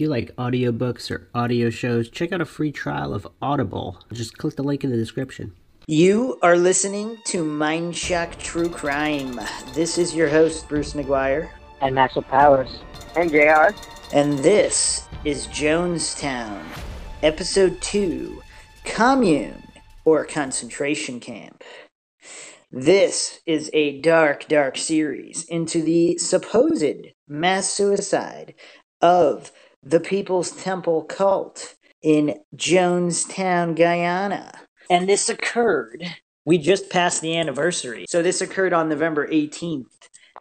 If you like audiobooks or audio shows, check out a free trial of Audible. Just click the link in the description. You are listening to Mind Mindshock True Crime. This is your host, Bruce McGuire. And Maxwell Powers. And JR. And this is Jonestown, Episode 2 Commune or Concentration Camp. This is a dark, dark series into the supposed mass suicide of the People's Temple cult in Jonestown, Guyana. And this occurred, we just passed the anniversary. So this occurred on November 18th,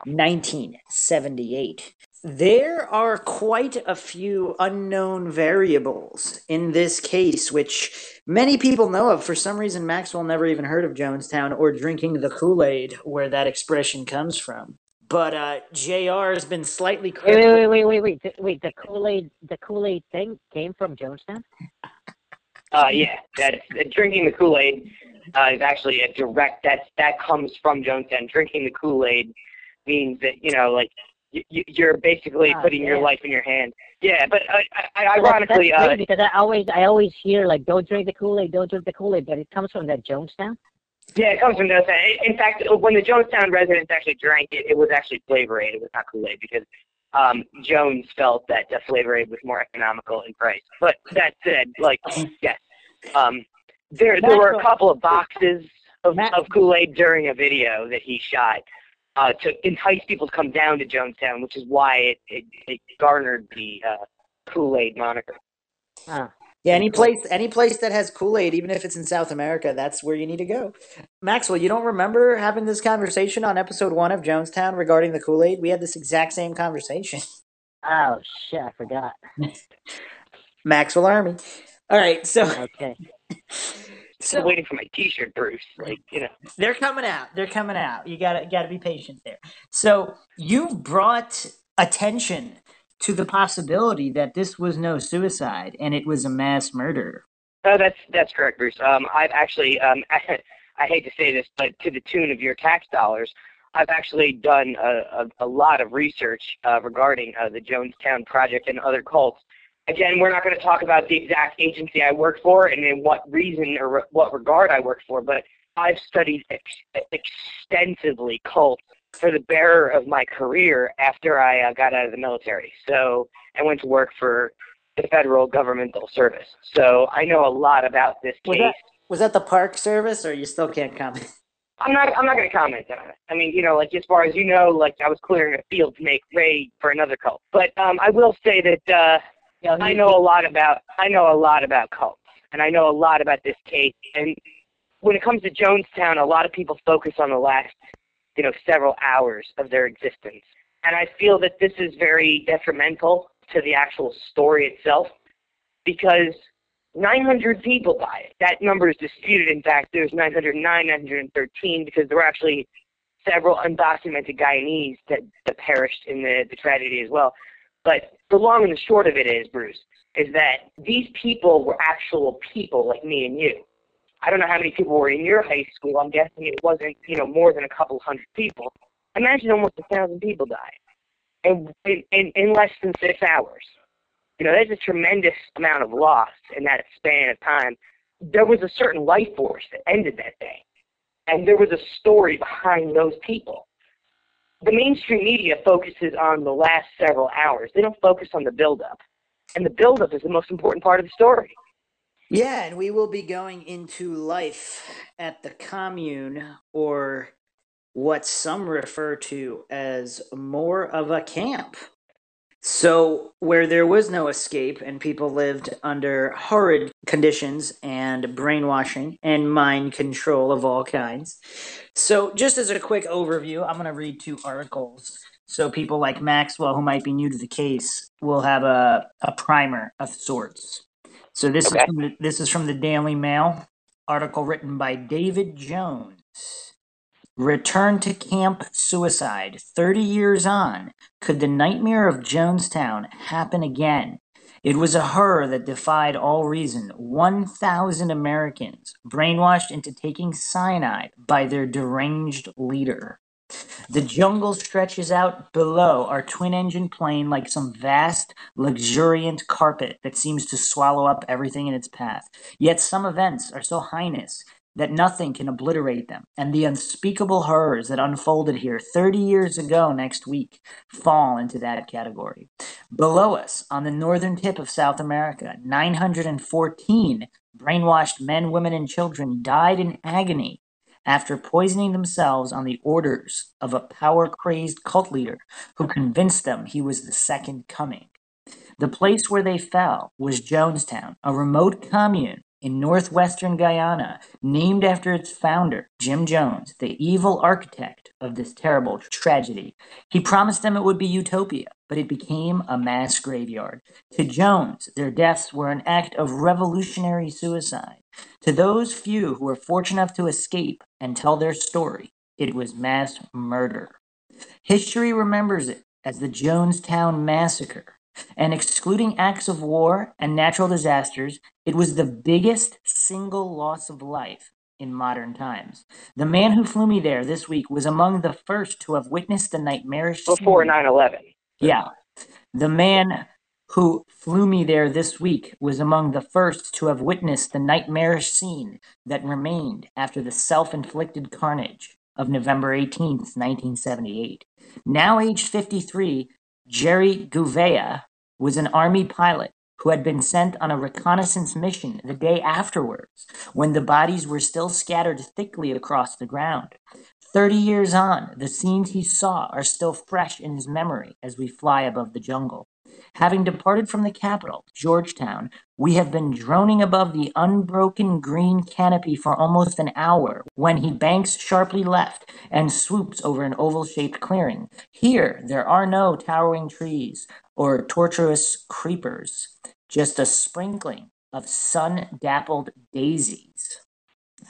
1978. There are quite a few unknown variables in this case, which many people know of. For some reason, Maxwell never even heard of Jonestown or drinking the Kool Aid, where that expression comes from. But uh, Jr. has been slightly. Wait, wait, wait, wait, wait, wait. Wait, the Kool Aid, the Kool Aid thing came from Jonestown. Uh, yeah, that drinking the Kool Aid uh, is actually a direct. That that comes from Jonestown. Drinking the Kool Aid means that you know, like you, you're basically oh, putting your life in your hand. Yeah, but uh, I, ironically, that's, that's uh, because I always I always hear like don't drink the Kool Aid, don't drink the Kool Aid, but it comes from that Jonestown. Yeah, it comes from Jonestown. In fact, when the Jonestown residents actually drank it, it was actually Flavor Aid. It was not Kool Aid because um, Jones felt that the Flavor Aid was more economical in price. But that said, like yes, um, there there were a couple of boxes of, of Kool Aid during a video that he shot uh, to entice people to come down to Jonestown, which is why it, it, it garnered the uh, Kool Aid moniker. Huh. Yeah, any place, any place that has Kool Aid, even if it's in South America, that's where you need to go. Maxwell, you don't remember having this conversation on episode one of Jonestown regarding the Kool Aid? We had this exact same conversation. Oh shit, I forgot. Maxwell Army. All right, so okay. Still waiting for my T-shirt, Bruce. Like you know, they're coming out. They're coming out. You gotta gotta be patient there. So you brought attention to the possibility that this was no suicide and it was a mass murder. Oh, that's that's correct, Bruce. Um, I've actually, um, I, I hate to say this, but to the tune of your tax dollars, I've actually done a, a, a lot of research uh, regarding uh, the Jonestown Project and other cults. Again, we're not going to talk about the exact agency I work for and in what reason or re- what regard I work for, but I've studied ex- extensively cults for the bearer of my career after I uh, got out of the military. So I went to work for the federal governmental service. So I know a lot about this was case. That, was that the Park Service, or you still can't comment? I'm not. I'm not going to comment on it. I mean, you know, like as far as you know, like I was clearing a field to make raid for another cult. But um, I will say that uh, know, I know a lot about. I know a lot about cults, and I know a lot about this case. And when it comes to Jonestown, a lot of people focus on the last you know, several hours of their existence. And I feel that this is very detrimental to the actual story itself because 900 people died. That number is disputed. In fact, there's 909, 913 because there were actually several undocumented Guyanese that, that perished in the, the tragedy as well. But the long and the short of it is, Bruce, is that these people were actual people like me and you. I don't know how many people were in your high school. I'm guessing it wasn't, you know, more than a couple hundred people. Imagine almost a thousand people die, in, in in less than six hours. You know, there's a tremendous amount of loss in that span of time. There was a certain life force that ended that day, and there was a story behind those people. The mainstream media focuses on the last several hours. They don't focus on the buildup, and the buildup is the most important part of the story. Yeah, and we will be going into life at the commune, or what some refer to as more of a camp. So, where there was no escape and people lived under horrid conditions and brainwashing and mind control of all kinds. So, just as a quick overview, I'm going to read two articles. So, people like Maxwell, who might be new to the case, will have a, a primer of sorts. So this okay. is from the, this is from the Daily Mail article written by David Jones. Return to camp suicide. 30 years on, could the nightmare of Jonestown happen again? It was a horror that defied all reason. 1,000 Americans brainwashed into taking cyanide by their deranged leader. The jungle stretches out below our twin engine plane like some vast, luxuriant carpet that seems to swallow up everything in its path. Yet some events are so heinous that nothing can obliterate them, and the unspeakable horrors that unfolded here 30 years ago next week fall into that category. Below us, on the northern tip of South America, 914 brainwashed men, women, and children died in agony after poisoning themselves on the orders of a power crazed cult leader who convinced them he was the second coming. The place where they fell was Jonestown, a remote commune in northwestern Guyana, named after its founder, Jim Jones, the evil architect of this terrible tragedy. He promised them it would be utopia, but it became a mass graveyard. To Jones, their deaths were an act of revolutionary suicide. To those few who were fortunate enough to escape and tell their story, it was mass murder. History remembers it as the Jonestown Massacre and excluding acts of war and natural disasters, it was the biggest single loss of life in modern times. The man who flew me there this week was among the first to have witnessed the nightmarish before 9/11. Yeah. The man who flew me there this week was among the first to have witnessed the nightmarish scene that remained after the self-inflicted carnage of November 18th, 1978. Now aged 53, Jerry Gouveia was an Army pilot who had been sent on a reconnaissance mission the day afterwards when the bodies were still scattered thickly across the ground. Thirty years on, the scenes he saw are still fresh in his memory as we fly above the jungle. Having departed from the capital, Georgetown, we have been droning above the unbroken green canopy for almost an hour when he banks sharply left and swoops over an oval shaped clearing. Here, there are no towering trees or tortuous creepers, just a sprinkling of sun dappled daisies.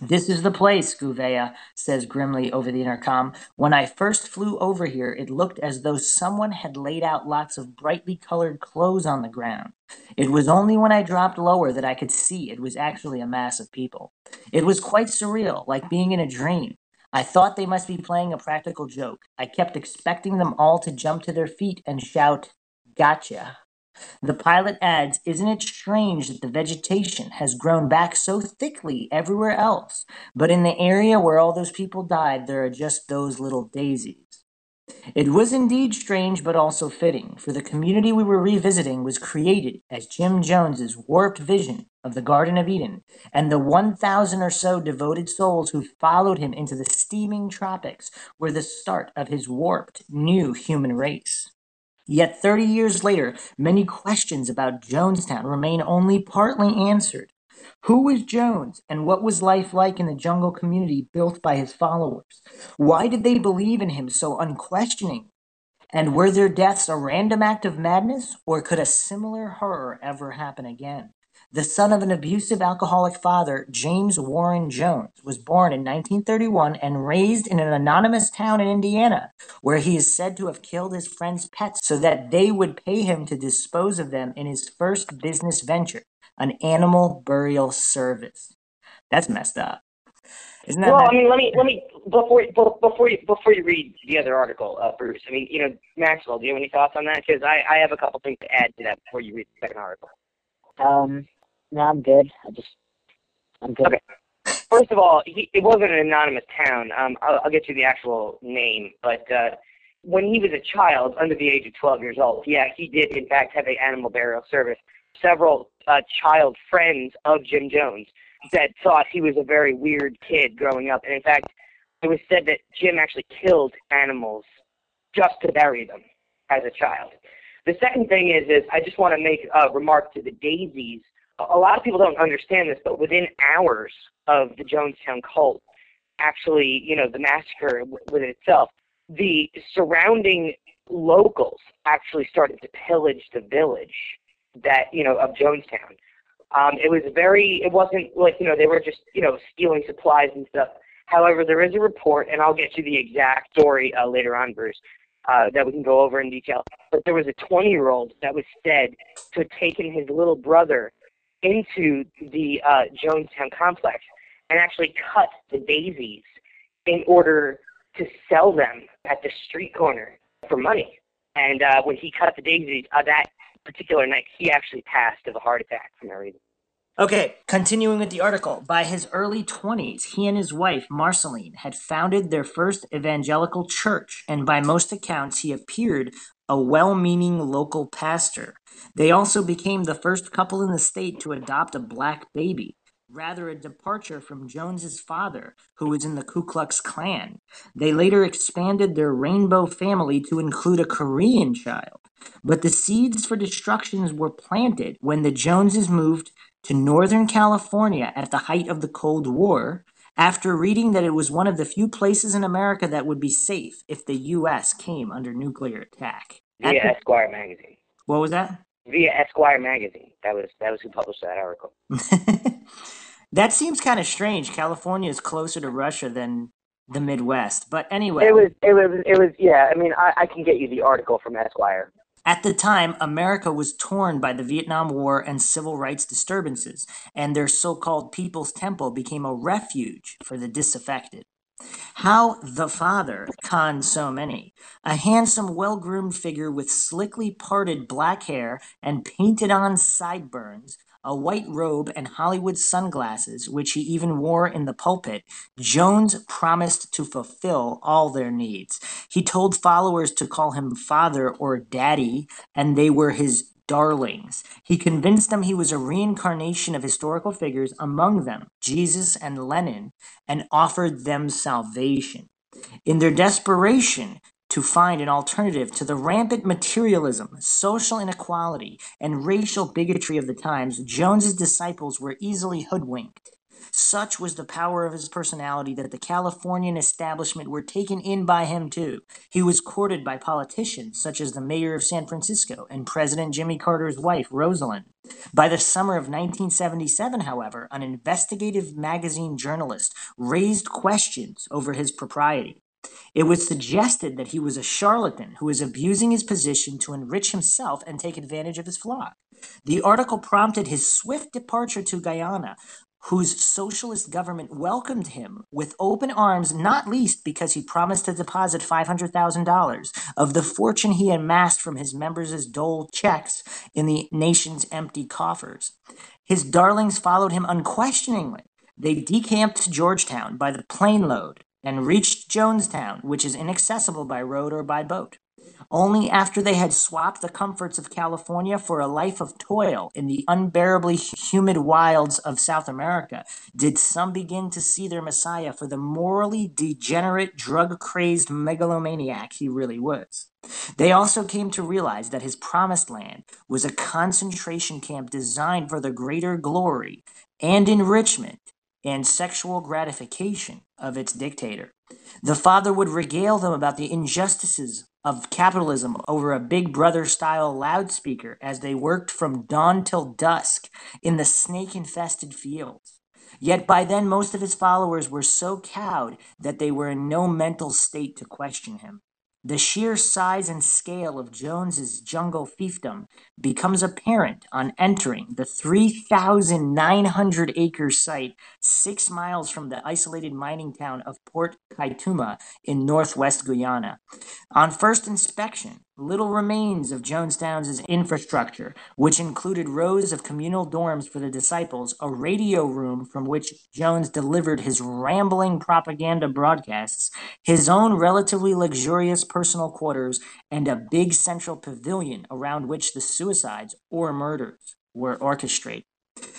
This is the place, Gouveia says grimly over the intercom. When I first flew over here, it looked as though someone had laid out lots of brightly colored clothes on the ground. It was only when I dropped lower that I could see it was actually a mass of people. It was quite surreal, like being in a dream. I thought they must be playing a practical joke. I kept expecting them all to jump to their feet and shout, Gotcha. The pilot adds, Isn't it strange that the vegetation has grown back so thickly everywhere else, but in the area where all those people died, there are just those little daisies? It was indeed strange, but also fitting, for the community we were revisiting was created as Jim Jones's warped vision of the Garden of Eden, and the 1,000 or so devoted souls who followed him into the steaming tropics were the start of his warped new human race. Yet 30 years later, many questions about Jonestown remain only partly answered. Who was Jones, and what was life like in the jungle community built by his followers? Why did they believe in him so unquestioning? And were their deaths a random act of madness, or could a similar horror ever happen again? The son of an abusive alcoholic father, James Warren Jones, was born in 1931 and raised in an anonymous town in Indiana, where he is said to have killed his friends' pets so that they would pay him to dispose of them in his first business venture, an animal burial service. That's messed up. Isn't that well, messed I mean, let me let me before before you before you read the other article, uh, Bruce. I mean, you know, Maxwell, do you have any thoughts on that? Because I I have a couple things to add to that before you read the second article. Um, no, I'm good. I just, I'm good. Okay. First of all, he, it wasn't an anonymous town. Um, I'll, I'll get you the actual name, but uh, when he was a child, under the age of 12 years old, yeah, he did in fact have a animal burial service. Several uh, child friends of Jim Jones that thought he was a very weird kid growing up, and in fact, it was said that Jim actually killed animals just to bury them as a child. The second thing is, is I just want to make a remark to the daisies a lot of people don't understand this, but within hours of the Jonestown cult, actually, you know, the massacre within itself, the surrounding locals actually started to pillage the village that, you know, of Jonestown. Um, it was very, it wasn't like, you know, they were just, you know, stealing supplies and stuff. However, there is a report, and I'll get you the exact story uh, later on, Bruce, uh, that we can go over in detail. But there was a 20 year old that was said to have taken his little brother into the uh, Jonestown complex and actually cut the daisies in order to sell them at the street corner for money. And uh, when he cut the daisies uh, that particular night, he actually passed of a heart attack from that reason. Okay, continuing with the article. By his early 20s, he and his wife, Marceline, had founded their first evangelical church, and by most accounts, he appeared a well meaning local pastor. They also became the first couple in the state to adopt a black baby, rather a departure from Jones's father, who was in the Ku Klux Klan. They later expanded their rainbow family to include a Korean child. But the seeds for destructions were planted when the Joneses moved to Northern California at the height of the Cold War after reading that it was one of the few places in America that would be safe if the U.S. came under nuclear attack. Via the, Esquire magazine. What was that? Via Esquire magazine. That was that was who published that article. that seems kind of strange. California is closer to Russia than the Midwest, but anyway. It was it was it was yeah. I mean, I, I can get you the article from Esquire. At the time, America was torn by the Vietnam War and civil rights disturbances, and their so called People's Temple became a refuge for the disaffected. How the father conned so many. A handsome, well groomed figure with slickly parted black hair and painted on sideburns a white robe, and Hollywood sunglasses, which he even wore in the pulpit, Jones promised to fulfill all their needs. He told followers to call him father or daddy, and they were his darlings. He convinced them he was a reincarnation of historical figures, among them Jesus and Lenin, and offered them salvation. In their desperation, to find an alternative to the rampant materialism, social inequality, and racial bigotry of the times, Jones's disciples were easily hoodwinked. Such was the power of his personality that the Californian establishment were taken in by him too. He was courted by politicians such as the mayor of San Francisco and President Jimmy Carter's wife, Rosalynn. By the summer of 1977, however, an investigative magazine journalist raised questions over his propriety. It was suggested that he was a charlatan who was abusing his position to enrich himself and take advantage of his flock. The article prompted his swift departure to Guyana, whose socialist government welcomed him with open arms, not least because he promised to deposit $500,000 of the fortune he amassed from his members' dole checks in the nation's empty coffers. His darlings followed him unquestioningly. They decamped to Georgetown by the plane load and reached Jonestown, which is inaccessible by road or by boat. Only after they had swapped the comforts of California for a life of toil in the unbearably humid wilds of South America did some begin to see their Messiah for the morally degenerate, drug crazed megalomaniac he really was. They also came to realize that his promised land was a concentration camp designed for the greater glory and enrichment and sexual gratification of its dictator. The father would regale them about the injustices of capitalism over a big brother style loudspeaker as they worked from dawn till dusk in the snake infested fields. Yet by then, most of his followers were so cowed that they were in no mental state to question him. The sheer size and scale of Jones's jungle fiefdom becomes apparent on entering the 3,900 acre site six miles from the isolated mining town of Port Kaituma in northwest Guyana. On first inspection, little remains of Jonestown's infrastructure, which included rows of communal dorms for the disciples, a radio room from which Jones delivered his rambling propaganda broadcasts, his own relatively luxurious personal quarters, and a big central pavilion around which the suicides or murders were orchestrated.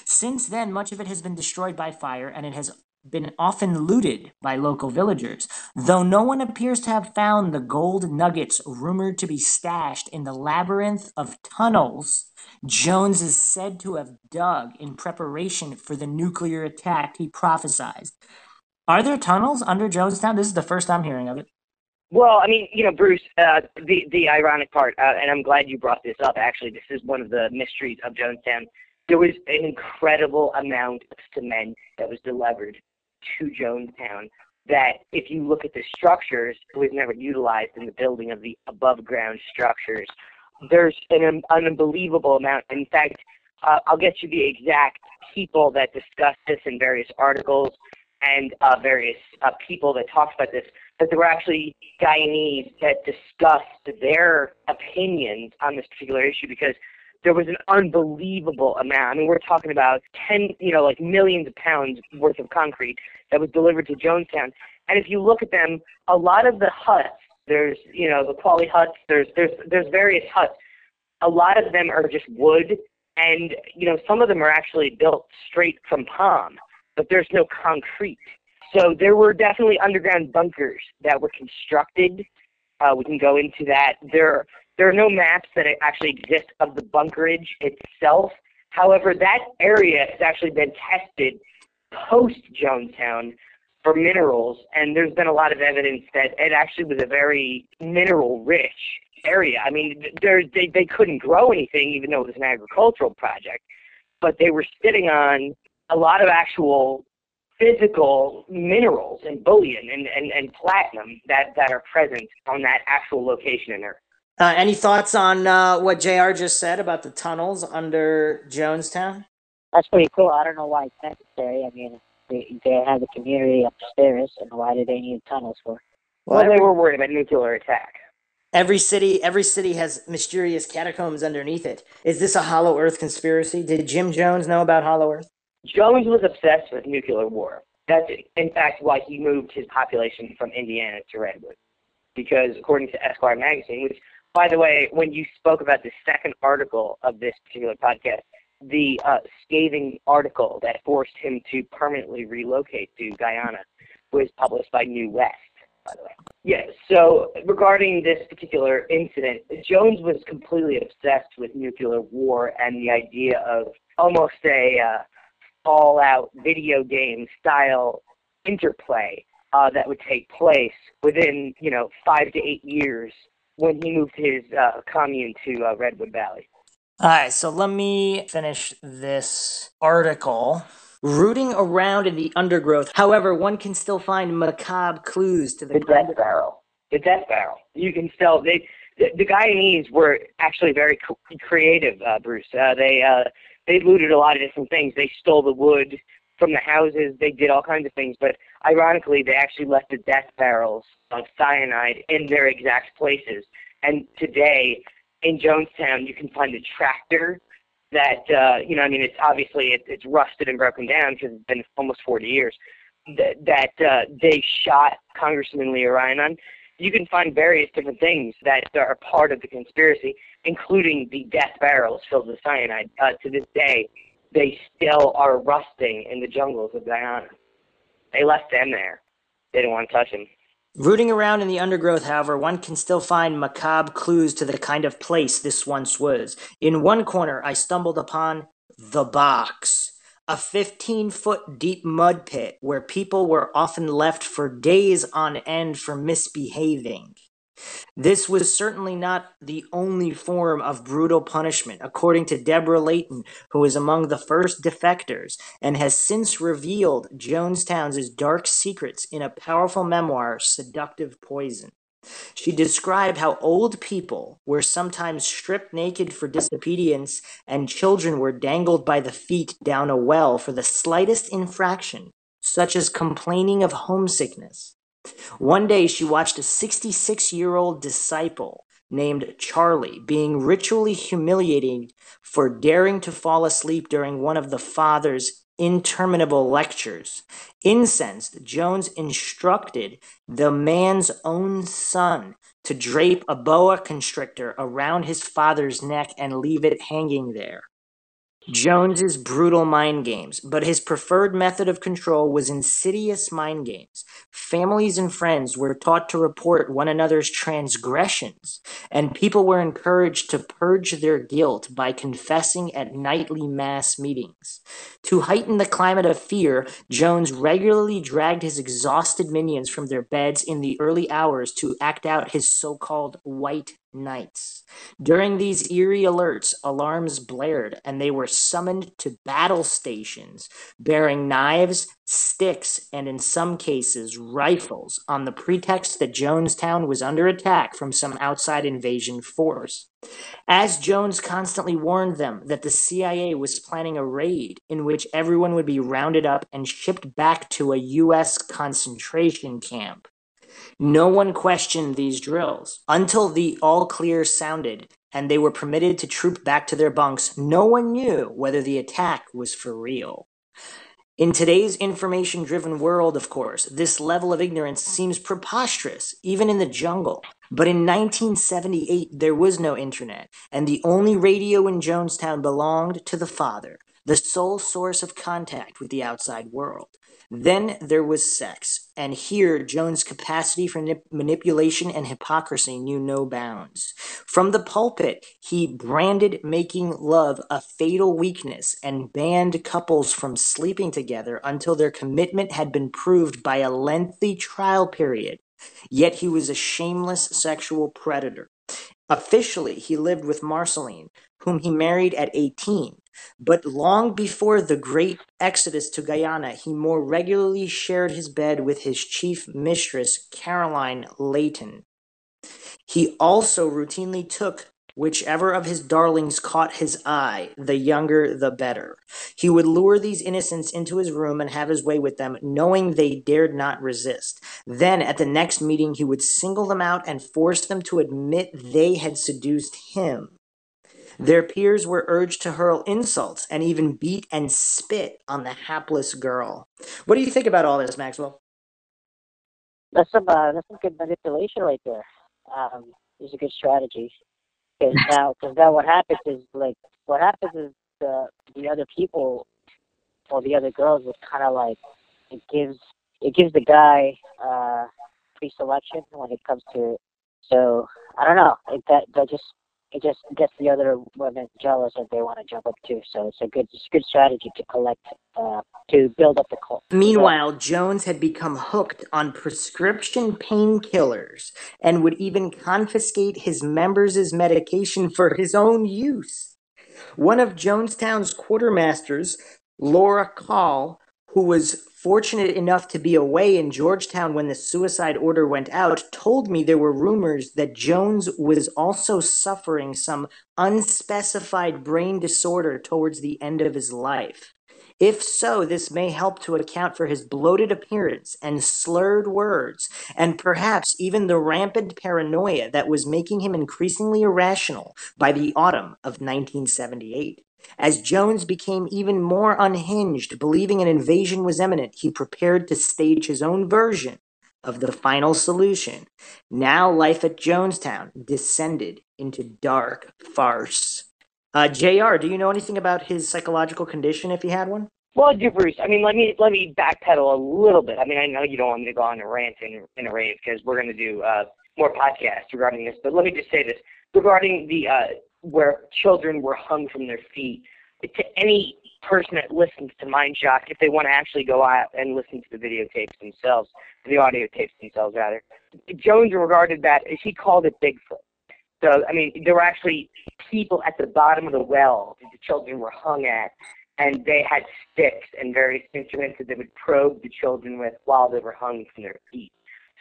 Since then, much of it has been destroyed by fire and it has been often looted by local villagers, though no one appears to have found the gold nuggets rumored to be stashed in the labyrinth of tunnels Jones is said to have dug in preparation for the nuclear attack he prophesied. Are there tunnels under Jonestown? This is the first I'm hearing of it. Well, I mean, you know, Bruce, uh, the the ironic part, uh, and I'm glad you brought this up. Actually, this is one of the mysteries of Jonestown. There was an incredible amount of cement that was delivered to Jonestown that if you look at the structures, was never utilized in the building of the above ground structures. There's an, an unbelievable amount. In fact, uh, I'll get you the exact people that discuss this in various articles and uh, various uh, people that talk about this. that there were actually Guyanese that discussed their opinions on this particular issue because there was an unbelievable amount. I mean, we're talking about 10, you know, like millions of pounds worth of concrete that was delivered to Jonestown. And if you look at them, a lot of the huts, there's, you know, the quality huts, there's, there's, there's various huts. A lot of them are just wood, and, you know, some of them are actually built straight from palm, but there's no concrete. So there were definitely underground bunkers that were constructed. Uh, we can go into that. There, there are no maps that actually exist of the bunkerage itself. However, that area has actually been tested post Jonestown for minerals, and there's been a lot of evidence that it actually was a very mineral rich area. I mean, they, they couldn't grow anything, even though it was an agricultural project, but they were sitting on a lot of actual physical minerals and bullion and, and, and platinum that, that are present on that actual location in Earth. Uh, any thoughts on uh, what JR just said about the tunnels under Jonestown? That's pretty cool. I don't know why it's necessary. I mean, they, they have the community upstairs, and why do they need tunnels for? Well, well they were worried about nuclear attack. Every city, every city has mysterious catacombs underneath it. Is this a Hollow Earth conspiracy? Did Jim Jones know about Hollow Earth? Jones was obsessed with nuclear war. That's, in fact, why he moved his population from Indiana to Redwood. Because according to Esquire magazine, which, by the way, when you spoke about the second article of this particular podcast, the uh, scathing article that forced him to permanently relocate to Guyana was published by New West, by the way. Yeah, so regarding this particular incident, Jones was completely obsessed with nuclear war and the idea of almost a uh, all-out video game style interplay uh, that would take place within, you know, five to eight years when he moved his uh, commune to uh, Redwood Valley. All right, so let me finish this article. Rooting around in the undergrowth, however, one can still find macabre clues to the, the death barrel. The death barrel. You can still they the, the Guyanese were actually very creative, uh, Bruce. Uh, they uh, they looted a lot of different things. They stole the wood from the houses. They did all kinds of things. But ironically, they actually left the death barrels of cyanide in their exact places. And today, in Jonestown, you can find a tractor that, uh, you know, I mean, it's obviously it, it's rusted and broken down because it's been almost 40 years. That, that uh, they shot Congressman Leo Ryan on you can find various different things that are part of the conspiracy, including the death barrels filled with cyanide. Uh, to this day, they still are rusting in the jungles of Guyana. They left them there. They didn't want to touch them. Rooting around in the undergrowth, however, one can still find macabre clues to the kind of place this once was. In one corner, I stumbled upon the box a 15 foot deep mud pit where people were often left for days on end for misbehaving. This was certainly not the only form of brutal punishment, according to Deborah Layton, who was among the first defectors and has since revealed Jonestown's dark secrets in a powerful memoir, Seductive Poison. She described how old people were sometimes stripped naked for disobedience and children were dangled by the feet down a well for the slightest infraction, such as complaining of homesickness. One day she watched a 66 year old disciple named Charlie being ritually humiliated for daring to fall asleep during one of the father's interminable lectures. Incensed, Jones instructed the man's own son to drape a boa constrictor around his father's neck and leave it hanging there. Jones's brutal mind games, but his preferred method of control was insidious mind games. Families and friends were taught to report one another's transgressions, and people were encouraged to purge their guilt by confessing at nightly mass meetings. To heighten the climate of fear, Jones regularly dragged his exhausted minions from their beds in the early hours to act out his so called white nights. During these eerie alerts, alarms blared and they were summoned to battle stations bearing knives, sticks, and in some cases, rifles on the pretext that Jonestown was under attack from some outside invasion force. As Jones constantly warned them that the CIA was planning a raid in which everyone would be rounded up and shipped back to a U.S. concentration camp. No one questioned these drills. Until the all clear sounded and they were permitted to troop back to their bunks, no one knew whether the attack was for real. In today's information driven world, of course, this level of ignorance seems preposterous, even in the jungle. But in 1978, there was no internet, and the only radio in Jonestown belonged to the father, the sole source of contact with the outside world. Then there was sex, and here Jones' capacity for nip- manipulation and hypocrisy knew no bounds. From the pulpit, he branded making love a fatal weakness and banned couples from sleeping together until their commitment had been proved by a lengthy trial period. Yet he was a shameless sexual predator. Officially, he lived with Marceline, whom he married at 18. But long before the great exodus to Guyana, he more regularly shared his bed with his chief mistress, Carolyn Layton. He also routinely took whichever of his darlings caught his eye, the younger the better. He would lure these innocents into his room and have his way with them, knowing they dared not resist. Then, at the next meeting, he would single them out and force them to admit they had seduced him. Their peers were urged to hurl insults and even beat and spit on the hapless girl. What do you think about all this, Maxwell? That's some uh, that's some good manipulation right there. Um, it's a good strategy. Because now, because now what happens is like what happens is the the other people or the other girls would kind of like it gives it gives the guy uh, pre-selection when it comes to so I don't know it, that that just it just gets the other women jealous and they want to jump up too. So it's a good, it's a good strategy to collect, uh, to build up the cult. Meanwhile, Jones had become hooked on prescription painkillers and would even confiscate his members' medication for his own use. One of Jonestown's quartermasters, Laura Kohl, who was fortunate enough to be away in Georgetown when the suicide order went out, told me there were rumors that Jones was also suffering some unspecified brain disorder towards the end of his life. If so, this may help to account for his bloated appearance and slurred words, and perhaps even the rampant paranoia that was making him increasingly irrational by the autumn of 1978. As Jones became even more unhinged, believing an invasion was imminent, he prepared to stage his own version of the final solution. Now, life at Jonestown descended into dark farce. Uh, Jr., do you know anything about his psychological condition if he had one? Well, do, Bruce. I mean, let me let me backpedal a little bit. I mean, I know you don't want me to go on a rant and, and a rave because we're going to do uh, more podcasts regarding this. But let me just say this regarding the uh, where children were hung from their feet. To any person that listens to Mind Shock, if they want to actually go out and listen to the videotapes themselves, the audio tapes themselves, rather, Jones regarded that, as he called it, Bigfoot. So, I mean, there were actually people at the bottom of the well that the children were hung at, and they had sticks and various instruments that they would probe the children with while they were hung from their feet.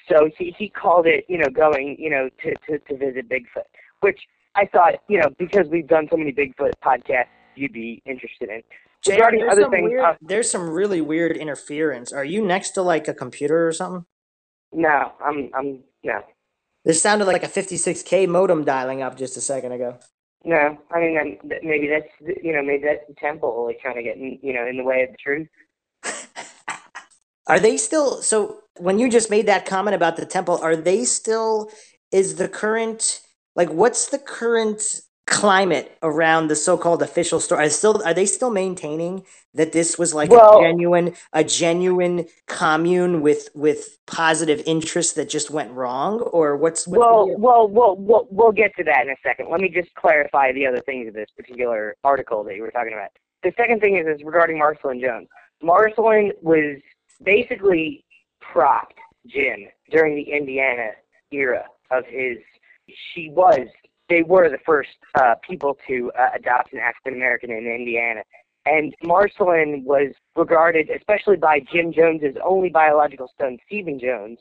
So he, he called it, you know, going, you know, to, to, to visit Bigfoot, which I thought, you know, because we've done so many Bigfoot podcasts, you'd be interested in. Regarding there's, other some things, weird, uh, there's some really weird interference. Are you next to like a computer or something? No, I'm, I'm, no. This sounded like a 56k modem dialing up just a second ago. No, I mean maybe that's you know maybe that's the temple like trying to get in, you know in the way of the truth. are they still so? When you just made that comment about the temple, are they still? Is the current like what's the current climate around the so-called official story? Are still are they still maintaining that this was like well, a genuine a genuine commune with with positive interests that just went wrong, or what's, what's well, well, well, well, we'll get to that in a second. Let me just clarify the other things of this particular article that you were talking about. The second thing is, is regarding Marceline Jones. Marceline was basically propped Jim during the Indiana era of his she was they were the first uh, people to uh, adopt an African American in Indiana. And Marceline was regarded, especially by Jim Jones's only biological son, Stephen Jones,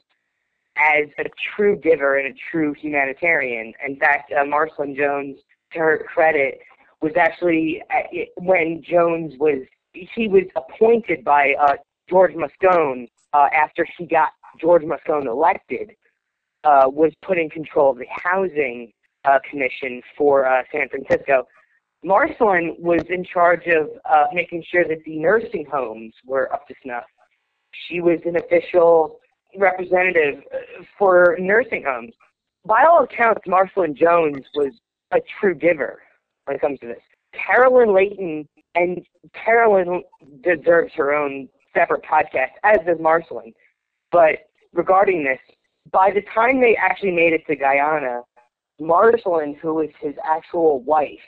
as a true giver and a true humanitarian. In fact, uh, Marceline Jones, to her credit, was actually uh, when Jones was he was appointed by uh, George Moscone uh, after he got George Moscone elected uh, was put in control of the housing uh, commission for uh, San Francisco. Marceline was in charge of uh, making sure that the nursing homes were up to snuff. She was an official representative uh, for nursing homes. By all accounts, Marceline Jones was a true giver when it comes to this. Carolyn Layton, and Carolyn deserves her own separate podcast, as does Marceline. But regarding this, by the time they actually made it to Guyana, Marceline, who was his actual wife,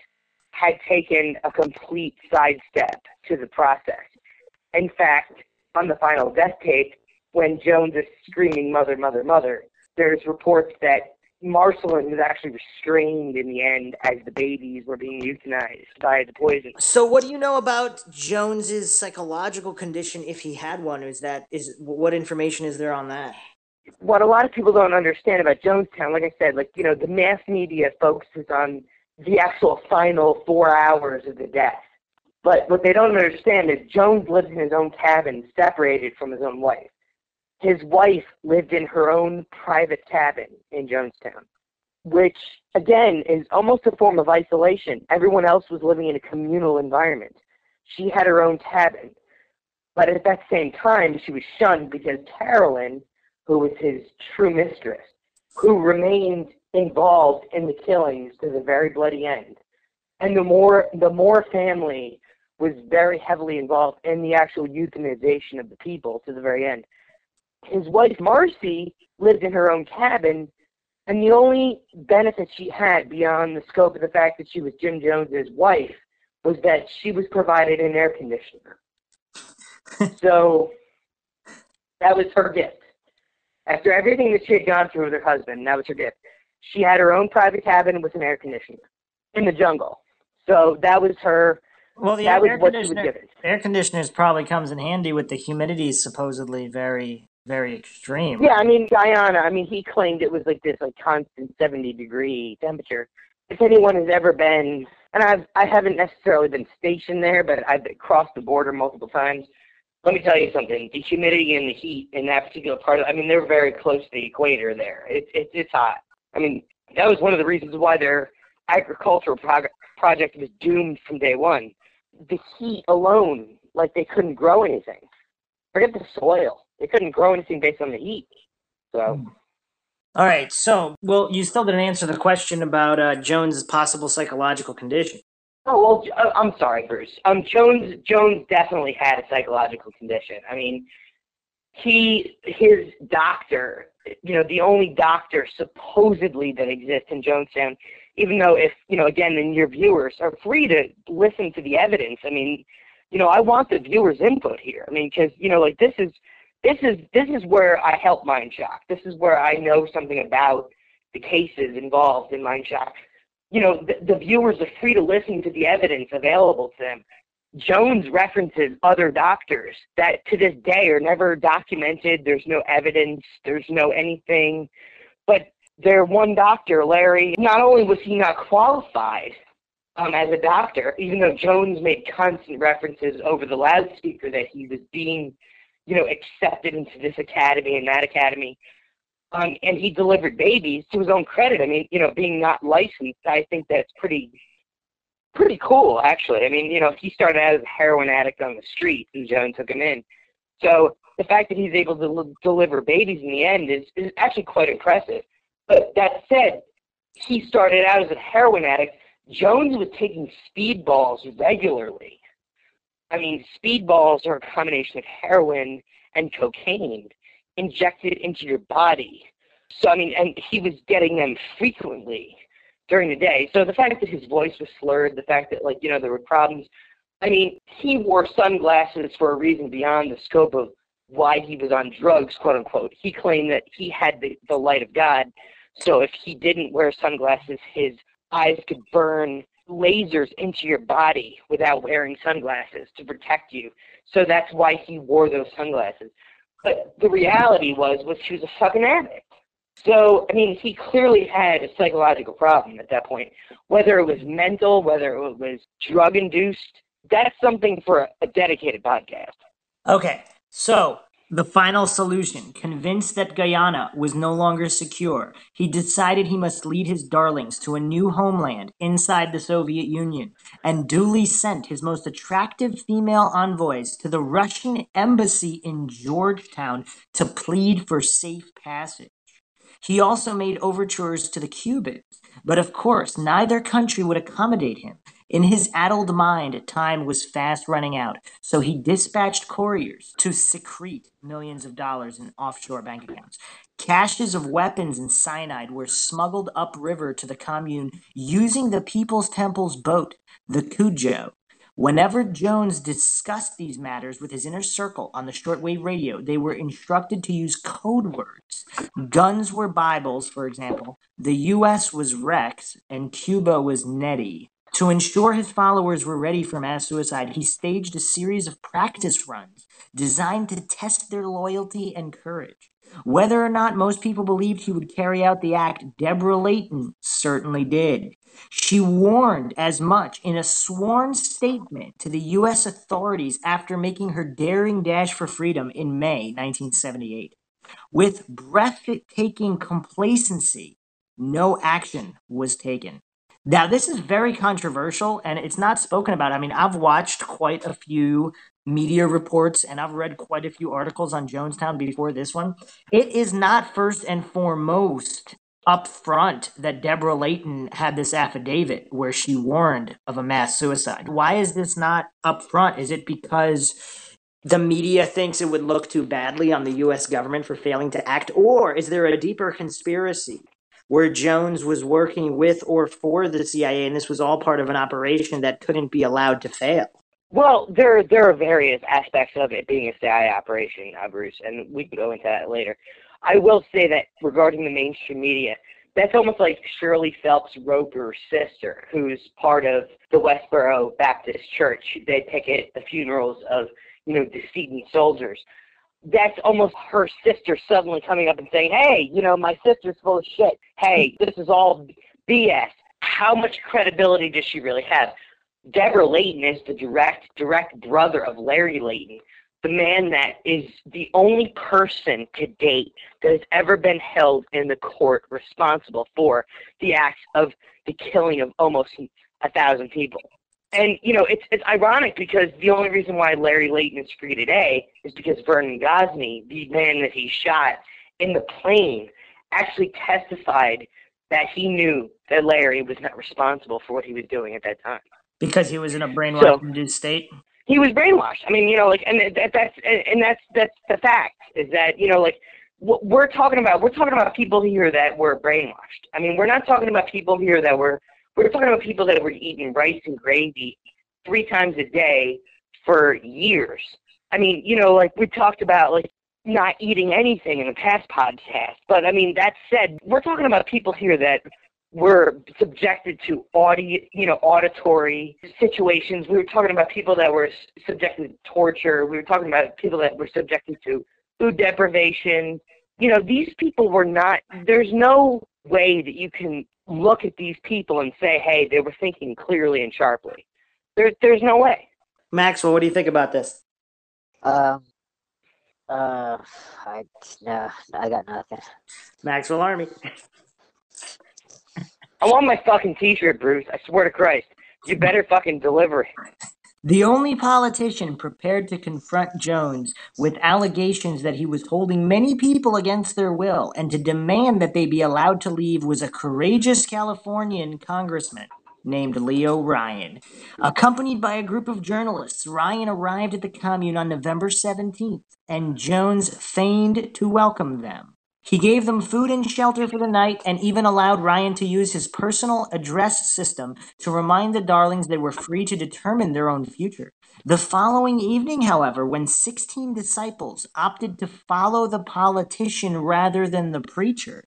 had taken a complete sidestep to the process. In fact, on the final death tape, when Jones is screaming, Mother, Mother, Mother, there's reports that Marceline was actually restrained in the end as the babies were being euthanized by the poison. So, what do you know about Jones's psychological condition, if he had one? Is that is what information is there on that? What a lot of people don't understand about Jonestown, like I said, like you know, the mass media focuses on the actual final four hours of the death. But what they don't understand is Jones lived in his own cabin, separated from his own wife. His wife lived in her own private cabin in Jonestown, which again is almost a form of isolation. Everyone else was living in a communal environment. She had her own cabin. But at that same time, she was shunned because Carolyn, who was his true mistress, who remained involved in the killings to the very bloody end. And the more the Moore family was very heavily involved in the actual euthanization of the people to the very end. His wife Marcy lived in her own cabin, and the only benefit she had beyond the scope of the fact that she was Jim Jones's wife was that she was provided an air conditioner. so that was her gift. After everything that she had gone through with her husband, that was her gift she had her own private cabin with an air conditioner in the jungle. So that was her. Well, the that air, was what she was conditioner, air conditioners probably comes in handy with the humidity is supposedly very, very extreme. Yeah, I mean Guyana. I mean, he claimed it was like this like constant seventy degree temperature. If anyone has ever been, and I've I haven't necessarily been stationed there, but I've crossed the border multiple times. Let me tell you something. The humidity and the heat in that particular part of, I mean, they're very close to the equator there. It's it's it's hot. I mean, that was one of the reasons why their agricultural prog- project was doomed from day one. The heat alone, like they couldn't grow anything. Forget the soil; they couldn't grow anything based on the heat. So. All right. So, well, you still didn't answer the question about uh, Jones's possible psychological condition. Oh well, uh, I'm sorry, Bruce. Um, Jones Jones definitely had a psychological condition. I mean, he his doctor you know, the only doctor supposedly that exists in Jonestown, even though if, you know, again, then your viewers are free to listen to the evidence. I mean, you know, I want the viewers' input here. I mean, because, you know, like this is, this is, this is where I help Mind Shock. This is where I know something about the cases involved in Mind Shock. You know, the, the viewers are free to listen to the evidence available to them. Jones references other doctors that to this day are never documented. There's no evidence. There's no anything. But their one doctor, Larry, not only was he not qualified um, as a doctor, even though Jones made constant references over the loudspeaker that he was being, you know, accepted into this academy and that academy. Um, and he delivered babies to his own credit. I mean, you know, being not licensed, I think that's pretty pretty cool, actually. I mean, you know, he started out as a heroin addict on the street, and Joan took him in. So the fact that he's able to l- deliver babies in the end is, is actually quite impressive. But that said, he started out as a heroin addict. Jones was taking speedballs regularly. I mean, speedballs are a combination of heroin and cocaine injected into your body. So, I mean, and he was getting them frequently during the day. So the fact that his voice was slurred, the fact that like you know there were problems. I mean, he wore sunglasses for a reason beyond the scope of why he was on drugs, quote unquote. He claimed that he had the, the light of God. So if he didn't wear sunglasses, his eyes could burn lasers into your body without wearing sunglasses to protect you. So that's why he wore those sunglasses. But the reality was was he was a fucking addict. So, I mean, he clearly had a psychological problem at that point. Whether it was mental, whether it was drug induced, that's something for a dedicated podcast. Okay. So, The final solution, convinced that Guyana was no longer secure, he decided he must lead his darlings to a new homeland inside the Soviet Union and duly sent his most attractive female envoys to the Russian embassy in Georgetown to plead for safe passage. He also made overtures to the Cubans, but of course, neither country would accommodate him. In his addled mind, time was fast running out, so he dispatched couriers to secrete millions of dollars in offshore bank accounts. Caches of weapons and cyanide were smuggled upriver to the commune using the People's Temple's boat, the Cudjoe. Whenever Jones discussed these matters with his inner circle on the shortwave radio, they were instructed to use code words. Guns were Bibles, for example. The U.S. was Rex, and Cuba was Nettie. To ensure his followers were ready for mass suicide, he staged a series of practice runs designed to test their loyalty and courage. Whether or not most people believed he would carry out the act, Deborah Layton certainly did. She warned as much in a sworn statement to the U.S. authorities after making her daring dash for freedom in May 1978. With breathtaking complacency, no action was taken. Now, this is very controversial and it's not spoken about. I mean, I've watched quite a few media reports and I've read quite a few articles on Jonestown before this one. It is not first and foremost up front that Deborah Layton had this affidavit where she warned of a mass suicide. Why is this not up front? Is it because the media thinks it would look too badly on the US government for failing to act? Or is there a deeper conspiracy where Jones was working with or for the CIA, and this was all part of an operation that couldn't be allowed to fail. Well, there there are various aspects of it being a CIA operation, uh, Bruce, and we can go into that later. I will say that regarding the mainstream media, that's almost like Shirley Phelps Roper's sister, who's part of the Westboro Baptist Church. They picket the funerals of you know decedent soldiers that's almost her sister suddenly coming up and saying, "Hey, you know, my sister's full of shit. Hey, this is all BS." How much credibility does she really have? Deborah Layton is the direct direct brother of Larry Layton, the man that is the only person to date that has ever been held in the court responsible for the acts of the killing of almost a thousand people. And you know it's it's ironic because the only reason why Larry Layton is free today is because Vernon Gosney, the man that he shot in the plane, actually testified that he knew that Larry was not responsible for what he was doing at that time because he was in a brainwashed state. He was brainwashed. I mean, you know, like, and that, that's and that's that's the fact is that you know, like, what we're talking about, we're talking about people here that were brainwashed. I mean, we're not talking about people here that were we're talking about people that were eating rice and gravy three times a day for years. I mean, you know, like we talked about, like not eating anything in the past podcast. But I mean, that said, we're talking about people here that were subjected to audio, you know, auditory situations. We were talking about people that were subjected to torture. We were talking about people that were subjected to food deprivation. You know, these people were not. There's no way that you can look at these people and say, hey, they were thinking clearly and sharply. There's there's no way. Maxwell, what do you think about this? Um, uh, I no, I got nothing. Maxwell Army. I want my fucking T-shirt, Bruce. I swear to Christ, you better fucking deliver it. The only politician prepared to confront Jones with allegations that he was holding many people against their will and to demand that they be allowed to leave was a courageous Californian congressman named Leo Ryan. Accompanied by a group of journalists, Ryan arrived at the commune on November 17th, and Jones feigned to welcome them. He gave them food and shelter for the night and even allowed Ryan to use his personal address system to remind the Darlings they were free to determine their own future. The following evening, however, when 16 disciples opted to follow the politician rather than the preacher,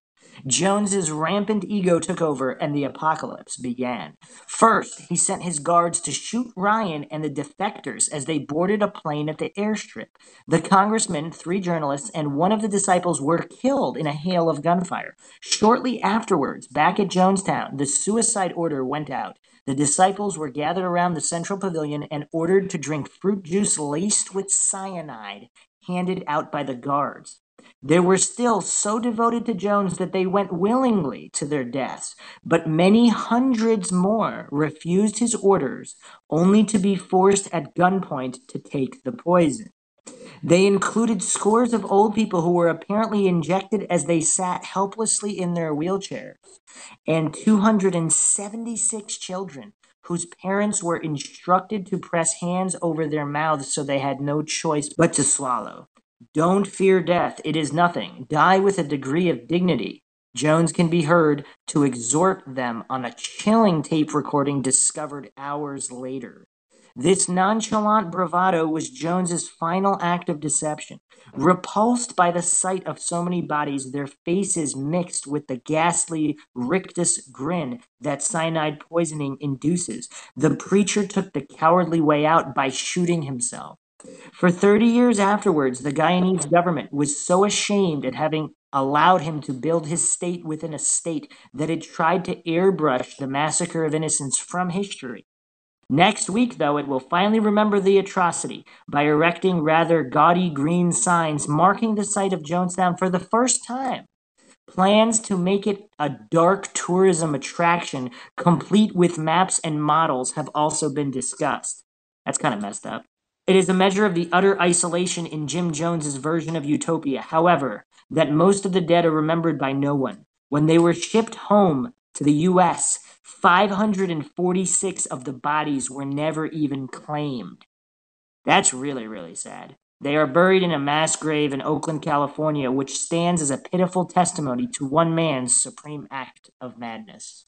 Jones's rampant ego took over and the apocalypse began. First, he sent his guards to shoot Ryan and the defectors as they boarded a plane at the airstrip. The congressman, three journalists, and one of the disciples were killed in a hail of gunfire. Shortly afterwards, back at Jonestown, the suicide order went out. The disciples were gathered around the central pavilion and ordered to drink fruit juice laced with cyanide handed out by the guards. They were still so devoted to Jones that they went willingly to their deaths, but many hundreds more refused his orders only to be forced at gunpoint to take the poison. They included scores of old people who were apparently injected as they sat helplessly in their wheelchairs, and 276 children whose parents were instructed to press hands over their mouths so they had no choice but to swallow. Don't fear death, it is nothing. Die with a degree of dignity. Jones can be heard to exhort them on a chilling tape recording discovered hours later. This nonchalant bravado was Jones's final act of deception. Repulsed by the sight of so many bodies, their faces mixed with the ghastly rictus grin that cyanide poisoning induces, the preacher took the cowardly way out by shooting himself. For 30 years afterwards, the Guyanese government was so ashamed at having allowed him to build his state within a state that it tried to airbrush the massacre of innocents from history. Next week, though, it will finally remember the atrocity by erecting rather gaudy green signs marking the site of Jonestown for the first time. Plans to make it a dark tourism attraction, complete with maps and models, have also been discussed. That's kind of messed up. It is a measure of the utter isolation in Jim Jones's version of utopia, however, that most of the dead are remembered by no one. When they were shipped home to the US, 546 of the bodies were never even claimed. That's really, really sad. They are buried in a mass grave in Oakland, California, which stands as a pitiful testimony to one man's supreme act of madness.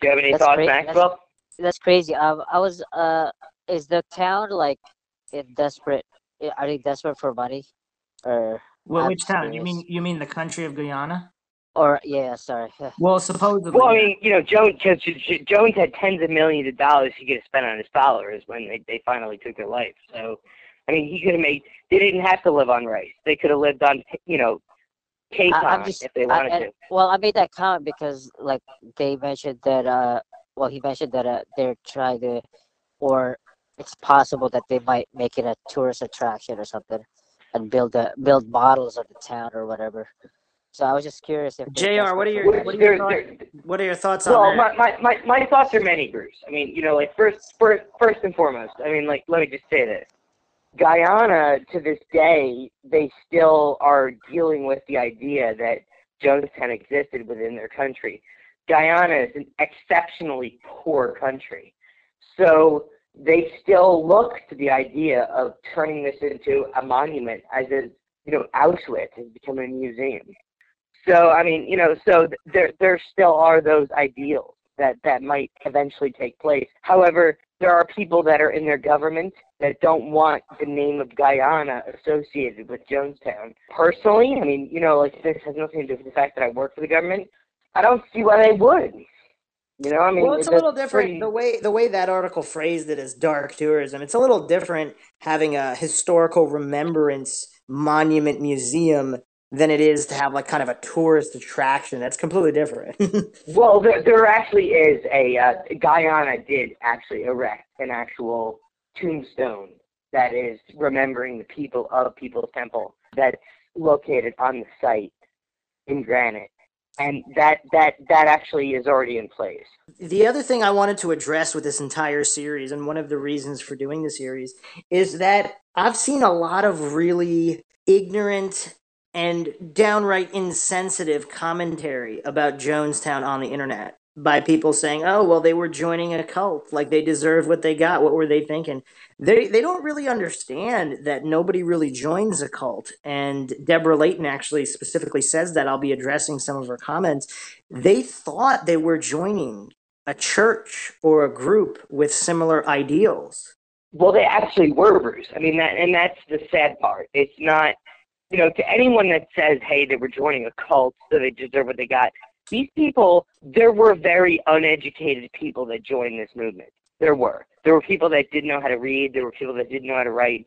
Do you have any That's thoughts, great. Maxwell? That's, that's crazy. I was uh, is the town like in desperate? Are they desperate for money, or Well, I'm which town? You curious. mean you mean the country of Guyana? or yeah, sorry. Well, supposedly. Well, I mean, you know, Jones, Jones Jones had tens of millions of dollars he could have spent on his followers when they, they finally took their life. So, I mean, he could have made. They didn't have to live on rice. They could have lived on, you know, I, K-Con I'm just if they I, wanted and- to. well, I made that comment because like they mentioned that uh, well, he mentioned that uh, they're trying to, or it's possible that they might make it a tourist attraction or something, and build a build models of the town or whatever. So I was just curious if they're Jr. What are your what are your there- thoughts? What are your thoughts on Well, my, my, my, my thoughts are many, Bruce. I mean, you know, like first, first, first and foremost, I mean, like, let me just say this. Guyana, to this day, they still are dealing with the idea that Jonestown existed within their country. Guyana is an exceptionally poor country. So they still look to the idea of turning this into a monument, as is, you know, Auschwitz has become a museum. So I mean, you know, so there there still are those ideals that that might eventually take place. However, there are people that are in their government that don't want the name of Guyana associated with Jonestown. Personally, I mean, you know, like this has nothing to do with the fact that I work for the government. I don't see why they would. You know, I mean, well, it's a little different. pretty- The way the way that article phrased it as dark tourism, it's a little different having a historical remembrance monument museum than it is to have like kind of a tourist attraction. That's completely different. Well, there, there actually is a uh, Guyana did actually erect an actual tombstone that is remembering the people of People's Temple that's located on the site in granite, and that that that actually is already in place. the other thing I wanted to address with this entire series, and one of the reasons for doing the series, is that I've seen a lot of really ignorant and downright insensitive commentary about Jonestown on the internet by people saying, "Oh, well, they were joining a cult, like they deserve what they got. What were they thinking?" They they don't really understand that nobody really joins a cult. And Deborah Layton actually specifically says that. I'll be addressing some of her comments. They thought they were joining a church or a group with similar ideals. Well, they actually were, Bruce. I mean, that and that's the sad part. It's not, you know, to anyone that says, "Hey, they were joining a cult, so they deserve what they got." These people, there were very uneducated people that joined this movement. There were. There were people that didn't know how to read. There were people that didn't know how to write,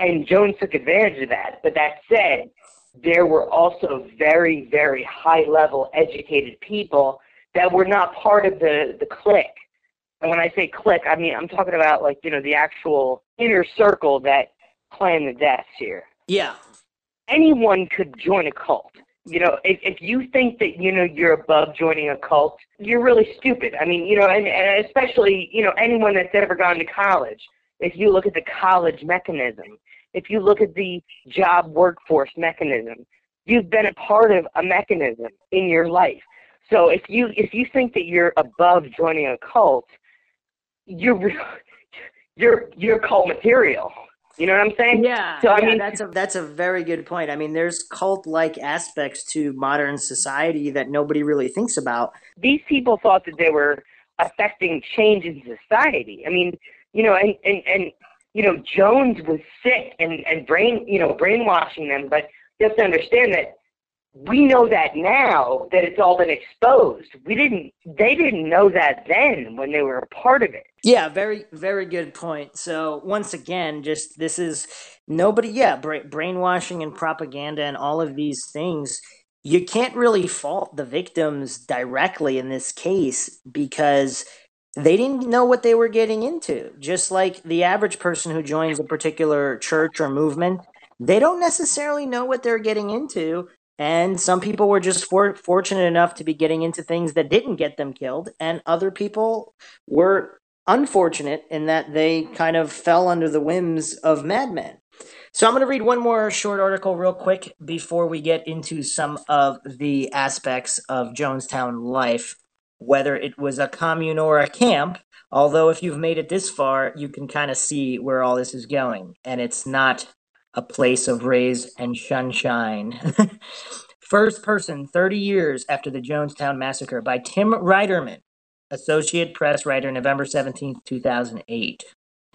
and Jones took advantage of that. But that said, there were also very, very high-level educated people that were not part of the the clique. And when I say clique, I mean I'm talking about like you know the actual inner circle that planned the deaths here. Yeah. Anyone could join a cult. You know, if, if you think that, you know, you're above joining a cult, you're really stupid. I mean, you know, and, and especially, you know, anyone that's ever gone to college. If you look at the college mechanism, if you look at the job workforce mechanism, you've been a part of a mechanism in your life. So if you if you think that you're above joining a cult, you're you're you're cult material. You know what I'm saying? Yeah. So I yeah, mean, that's a that's a very good point. I mean, there's cult-like aspects to modern society that nobody really thinks about. These people thought that they were affecting change in society. I mean, you know, and and and you know, Jones was sick and and brain, you know, brainwashing them. But you have to understand that we know that now that it's all been exposed. We didn't they didn't know that then when they were a part of it. Yeah, very very good point. So once again, just this is nobody yeah, bra- brainwashing and propaganda and all of these things you can't really fault the victims directly in this case because they didn't know what they were getting into. Just like the average person who joins a particular church or movement, they don't necessarily know what they're getting into and some people were just for, fortunate enough to be getting into things that didn't get them killed. And other people were unfortunate in that they kind of fell under the whims of madmen. So I'm going to read one more short article real quick before we get into some of the aspects of Jonestown life, whether it was a commune or a camp. Although, if you've made it this far, you can kind of see where all this is going. And it's not a place of rays and sunshine. First person 30 years after the Jonestown Massacre by Tim Reiterman, Associate Press writer, November 17, 2008.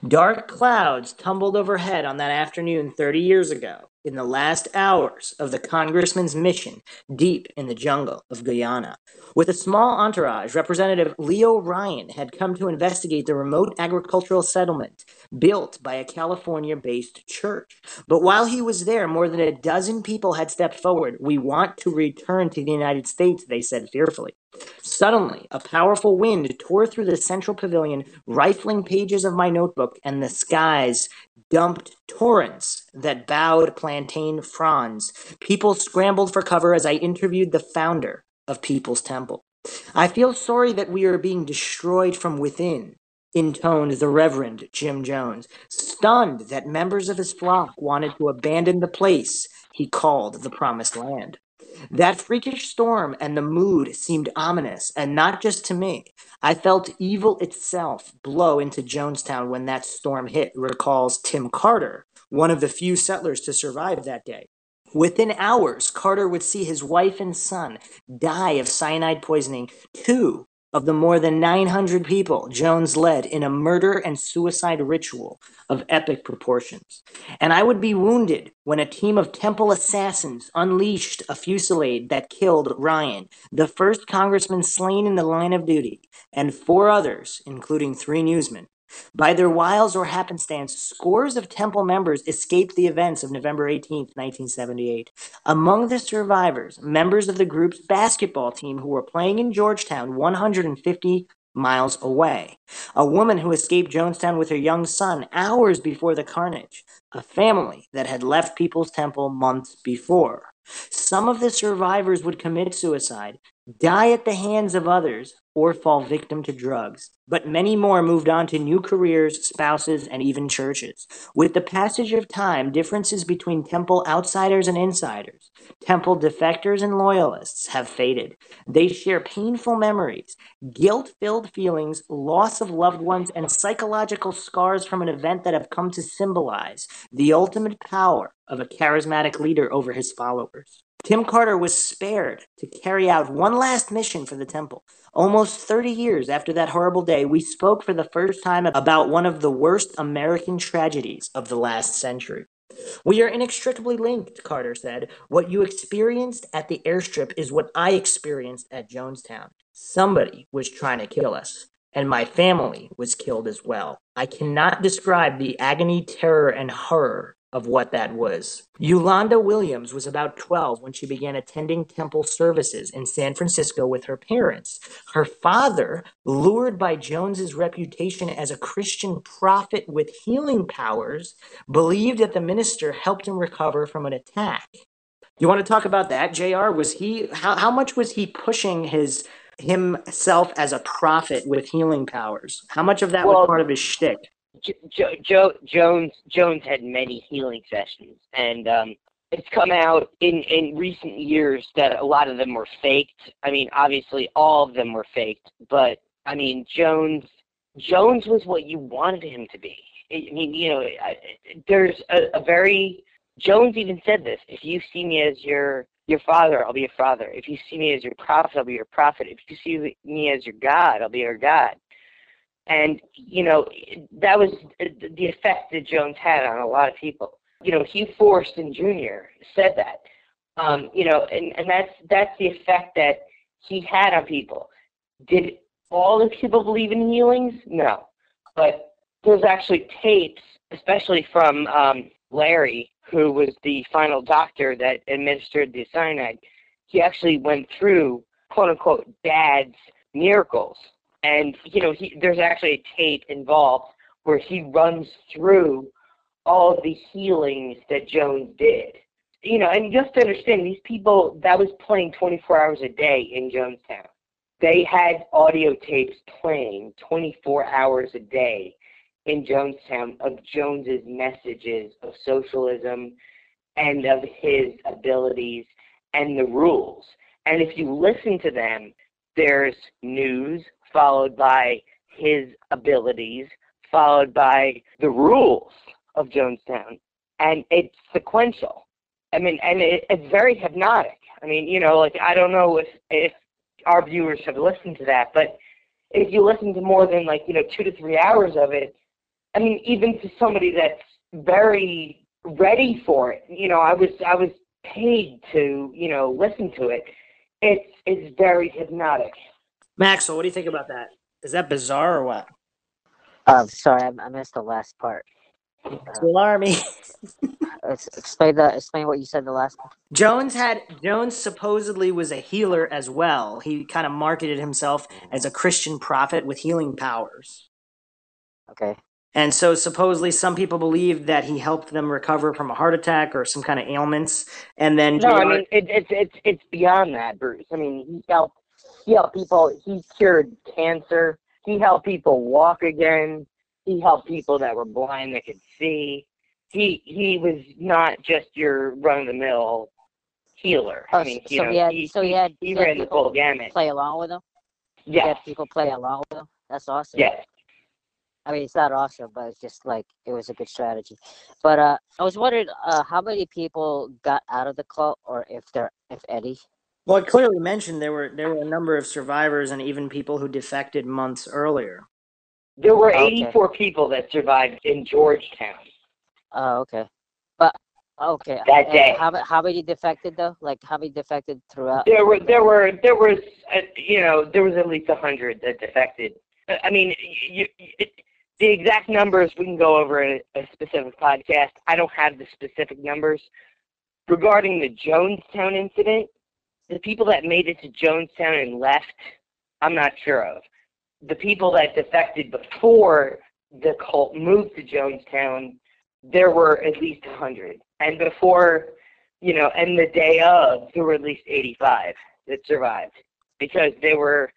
Dark clouds tumbled overhead on that afternoon 30 years ago in the last hours of the congressman's mission deep in the jungle of Guyana. With a small entourage, Representative Leo Ryan had come to investigate the remote agricultural settlement built by a California based church. But while he was there, more than a dozen people had stepped forward. We want to return to the United States, they said fearfully. Suddenly, a powerful wind tore through the central pavilion, rifling pages of my notebook, and the skies dumped torrents that bowed plantain fronds. People scrambled for cover as I interviewed the founder of People's Temple. I feel sorry that we are being destroyed from within, intoned the Reverend Jim Jones, stunned that members of his flock wanted to abandon the place he called the Promised Land. That freakish storm and the mood seemed ominous, and not just to me. I felt evil itself blow into Jonestown when that storm hit, recalls Tim Carter, one of the few settlers to survive that day. Within hours, Carter would see his wife and son die of cyanide poisoning. Two of the more than 900 people Jones led in a murder and suicide ritual of epic proportions. And I would be wounded when a team of temple assassins unleashed a fusillade that killed Ryan, the first congressman slain in the line of duty, and four others, including three newsmen, by their wiles or happenstance, scores of temple members escaped the events of November 18, 1978. Among the survivors, members of the group's basketball team who were playing in Georgetown, 150 miles away. A woman who escaped Jonestown with her young son hours before the carnage. A family that had left People's Temple months before. Some of the survivors would commit suicide, die at the hands of others, or fall victim to drugs. But many more moved on to new careers, spouses, and even churches. With the passage of time, differences between temple outsiders and insiders, temple defectors and loyalists have faded. They share painful memories, guilt filled feelings, loss of loved ones, and psychological scars from an event that have come to symbolize the ultimate power of a charismatic leader over his followers. Tim Carter was spared to carry out one last mission for the temple. Almost 30 years after that horrible day, we spoke for the first time about one of the worst American tragedies of the last century. We are inextricably linked, Carter said. What you experienced at the airstrip is what I experienced at Jonestown. Somebody was trying to kill us, and my family was killed as well. I cannot describe the agony, terror, and horror of what that was. Yolanda Williams was about 12 when she began attending temple services in San Francisco with her parents. Her father, lured by Jones's reputation as a Christian prophet with healing powers, believed that the minister helped him recover from an attack. You want to talk about that, JR? Was he how, how much was he pushing his himself as a prophet with healing powers? How much of that Well, was part of his shtick? Jo- Jo- Jones Jones had many healing sessions, and um, it's come out in in recent years that a lot of them were faked. I mean, obviously, all of them were faked, but I mean, Jones Jones was what you wanted him to be. I mean, you know, I, there's a, a very Jones even said this: if you see me as your your father, I'll be your father. If you see me as your prophet, I'll be your prophet. If you see me as your God, I'll be your God and you know that was the effect that Jones had on a lot of people. You know, Hue Fortson Jr. said that. Um, you know, and and that's that's the effect that he had on people. Did all the people believe in healings? No, but there's actually tapes, especially from um, Larry, who was the final doctor that administered the cyanide. He actually went through quote unquote dad's miracles and you know he there's actually a tape involved where he runs through all of the healings that Jones did. You know, and just to understand, these people that was playing 24 hours a day in Jonestown. They had audio tapes playing 24 hours a day in Jonestown of Jones's messages of socialism and of his abilities and the rules. And if you listen to them, there's news, followed by his abilities, followed by the rules of Jonestown. And it's sequential. I mean, and it, it's very hypnotic. I mean, you know, like I don't know if if our viewers have listened to that, but if you listen to more than like you know two to three hours of it, I mean, even to somebody that's very ready for it, you know, I was I was paid to you know listen to it. It's it's very hypnotic. Maxwell, what do you think about that? Is that bizarre or what? Um, sorry, I, I missed the last part. It's alarming. Ex- Explain the explain what you said the last. part. Jones had Jones supposedly was a healer as well. He kind of marketed himself as a Christian prophet with healing powers. Okay. And so supposedly some people believe that he helped them recover from a heart attack or some kind of ailments. And then No, I JR mean it, it's it's it's beyond that, Bruce. I mean he helped he helped people. He cured cancer. He helped people walk again. He helped people that were blind that could see. He he was not just your run of the mill healer. Oh, I mean, so know, he had he, so he had, he he had ran the full gamut. play along with him. Yeah. Had people play along with him. That's awesome. Yeah. I mean, it's not awesome, but it's just like it was a good strategy. But uh, I was wondering uh, how many people got out of the cult, or if there, if any. Well, it clearly mentioned there were there were a number of survivors and even people who defected months earlier. There were Okay. 84 people that survived in Georgetown. Oh, okay. But okay. That and day. How how many defected though? Like how many defected throughout? There were there were there was uh, you know there was at least a hundred that defected. Uh, I mean, you, it, the exact numbers we can go over in a, a specific podcast. I don't have the specific numbers regarding the Jonestown incident. The people that made it to Jonestown and left, I'm not sure of. The people that defected before the cult moved to Jonestown, there were at least a hundred, and before you know, and the day of, there were at least 85 that survived because they were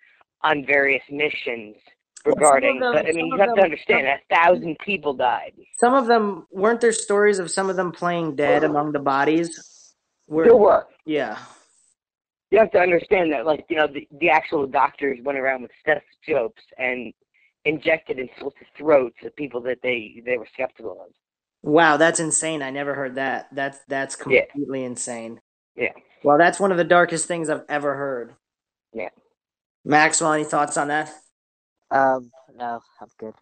on various missions some regarding. them- but I mean, you have to them- understand, a thousand people died. Some of them weren't there stories of some of them playing dead among the bodies. Where, There were. yeah. You have to understand that, like, you know, the, the actual doctors went around with stethoscopes and injected and slit the throats of people that they they were skeptical of. Wow, that's insane. I never heard that. That's that's Yeah. completely insane. Yeah. Well, that's one of the darkest things I've ever heard. Yeah. Maxwell, any thoughts on that? Um, no, I'm good.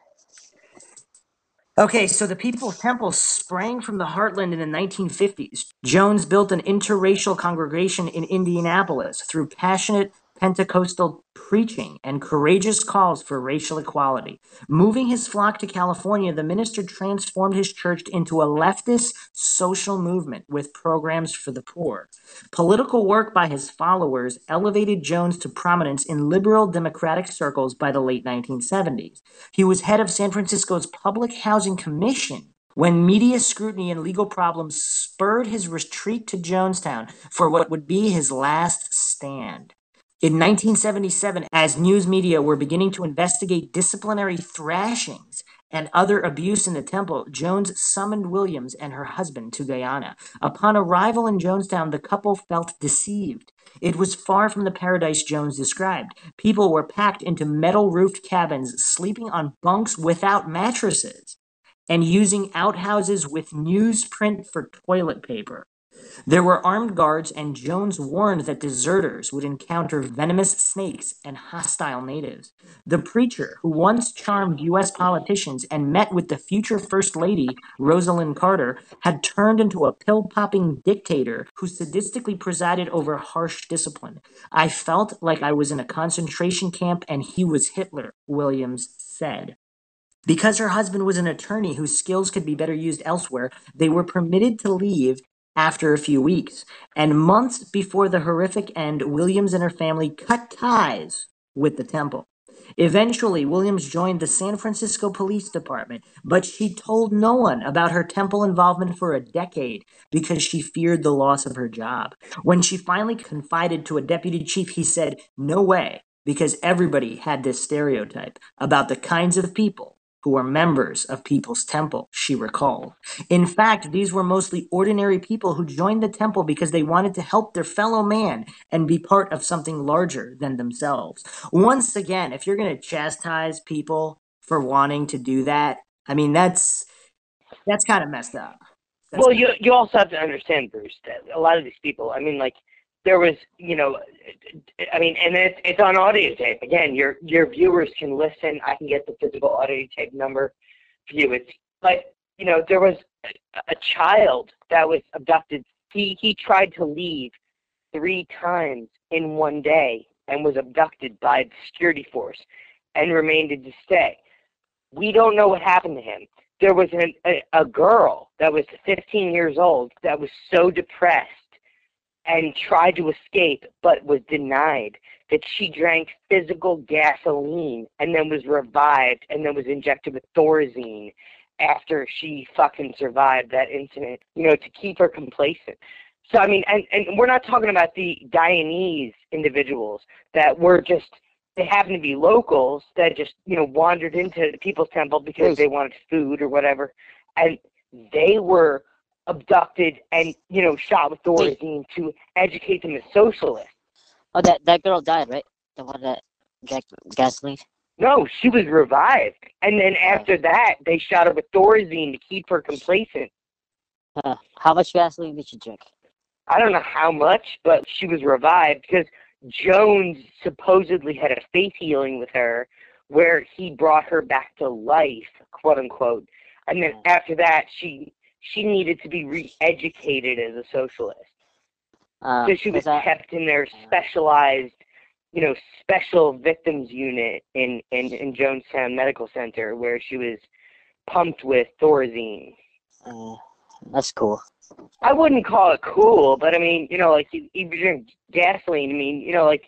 Okay, so the People's Temple sprang from the heartland in the 1950s. Jones built an interracial congregation in Indianapolis through passionate Pentecostal preaching and courageous calls for racial equality. Moving his flock to California, the minister transformed his church into a leftist social movement with programs for the poor. Political work by his followers elevated Jones to prominence in liberal democratic circles by the late 1970s. He was head of San Francisco's Public Housing Commission when media scrutiny and legal problems spurred his retreat to Jonestown for what would be his last stand. In 1977, as news media were beginning to investigate disciplinary thrashings and other abuse in the temple, Jones summoned Williams and her husband to Guyana. Upon arrival in Jonestown, the couple felt deceived. It was far from the paradise Jones described. People were packed into metal roofed cabins, sleeping on bunks without mattresses, and using outhouses with newsprint for toilet paper. There were armed guards, and Jones warned that deserters would encounter venomous snakes and hostile natives. The preacher, who once charmed U.S. politicians and met with the future First Lady, Rosalynn Carter, had turned into a pill popping dictator who sadistically presided over harsh discipline. I felt like I was in a concentration camp and he was Hitler, Williams said. Because her husband was an attorney whose skills could be better used elsewhere, they were permitted to leave after a few weeks. And months before the horrific end, Williams and her family cut ties with the temple. Eventually, Williams joined the San Francisco Police Department, but she told no one about her temple involvement for a decade because she feared the loss of her job. When she finally confided to a deputy chief, he said, No way, because everybody had this stereotype about the kinds of people who were members of People's Temple, she recalled. In fact, these were mostly ordinary people who joined the temple because they wanted to help their fellow man and be part of something larger than themselves. Once again, if you're going to chastise people for wanting to do that, I mean that's that's kind of messed up. That's well, you you also have to understand, Bruce, that a lot of these people, I mean, like there was, you know, I mean, and it's it's on audio tape. Again, your your viewers can listen. I can get the physical audio tape number for you. It's but you know, there was a child that was abducted. He he tried to leave three times in one day and was abducted by the security force and remained to stay. We don't know what happened to him. There was an, a, a girl that was 15 years old that was so depressed and tried to escape but was denied that she drank physical gasoline and then was revived and then was injected with thorazine after she fucking survived that incident you know to keep her complacent. So i mean and and we're not talking about the guyanese individuals that were just they happened to be locals that just you know wandered into the people's temple because they wanted food or whatever and they were abducted and you know shot with Thorazine to educate them as socialists. Oh, that that girl died, right? The one that drank gasoline. No, she was revived, and then after that, they shot her with Thorazine to keep her complacent. Uh, how much gasoline did she drink? I don't know how much, but she was revived because Jones supposedly had a faith healing with her, where he brought her back to life, quote unquote. And then after that, she she needed to be re-educated as a socialist. Uh, so she was that, kept in their specialized, you know, special victims unit in, in, in Jonestown Medical Center where she was pumped with Thorazine. Uh, that's cool. I wouldn't call it cool, but I mean, you know, like if you drink gasoline, I mean, you know, like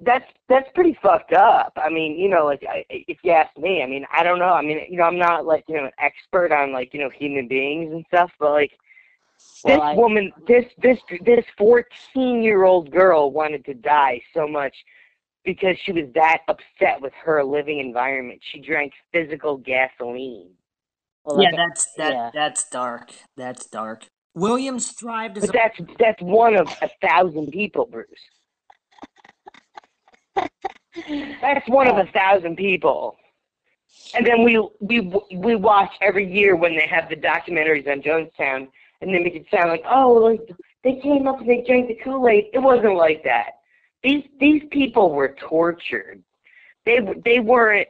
that's that's pretty fucked up. I mean, you know, like I, if you ask me, I mean, I don't know. I mean, you know, I'm not like you know an expert on like you know human beings and stuff, but like Well, this I- woman, this this this 14 year old girl wanted to die so much because she was that upset with her living environment. She drank physical gasoline. Well, yeah, like, that's that yeah. that's dark. That's dark. Williams thrived as But a that's that's one of a thousand people, Bruce. That's one of a thousand people. And then we we we watch every year when they have the documentaries on Jonestown, and they make it sound like, oh, like they came up and they drank the Kool Aid. It wasn't like that. These these people were tortured. They they weren't.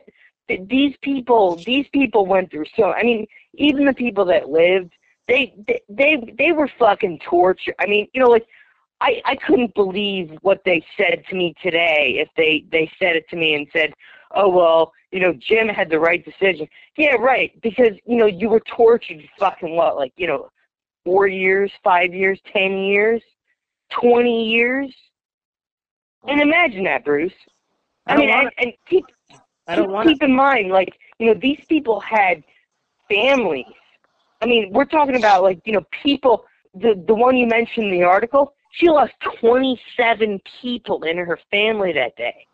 These people these people went through so. I mean, even the people that lived, they they they, they were fucking tortured. I mean, you know, like I I couldn't believe what they said to me today. If they they said it to me and said, "Oh well, you know, Jim had the right decision." Yeah, right. Because you know you were tortured. Fucking what? Like you know, four years, five years, ten years, twenty years. And imagine that, Bruce. I, I mean, want and, and keep I don't keep, keep in mind, like you know, these people had families. I mean, we're talking about like you know, people. The the one you mentioned in the article, she lost 27 people in her family that day.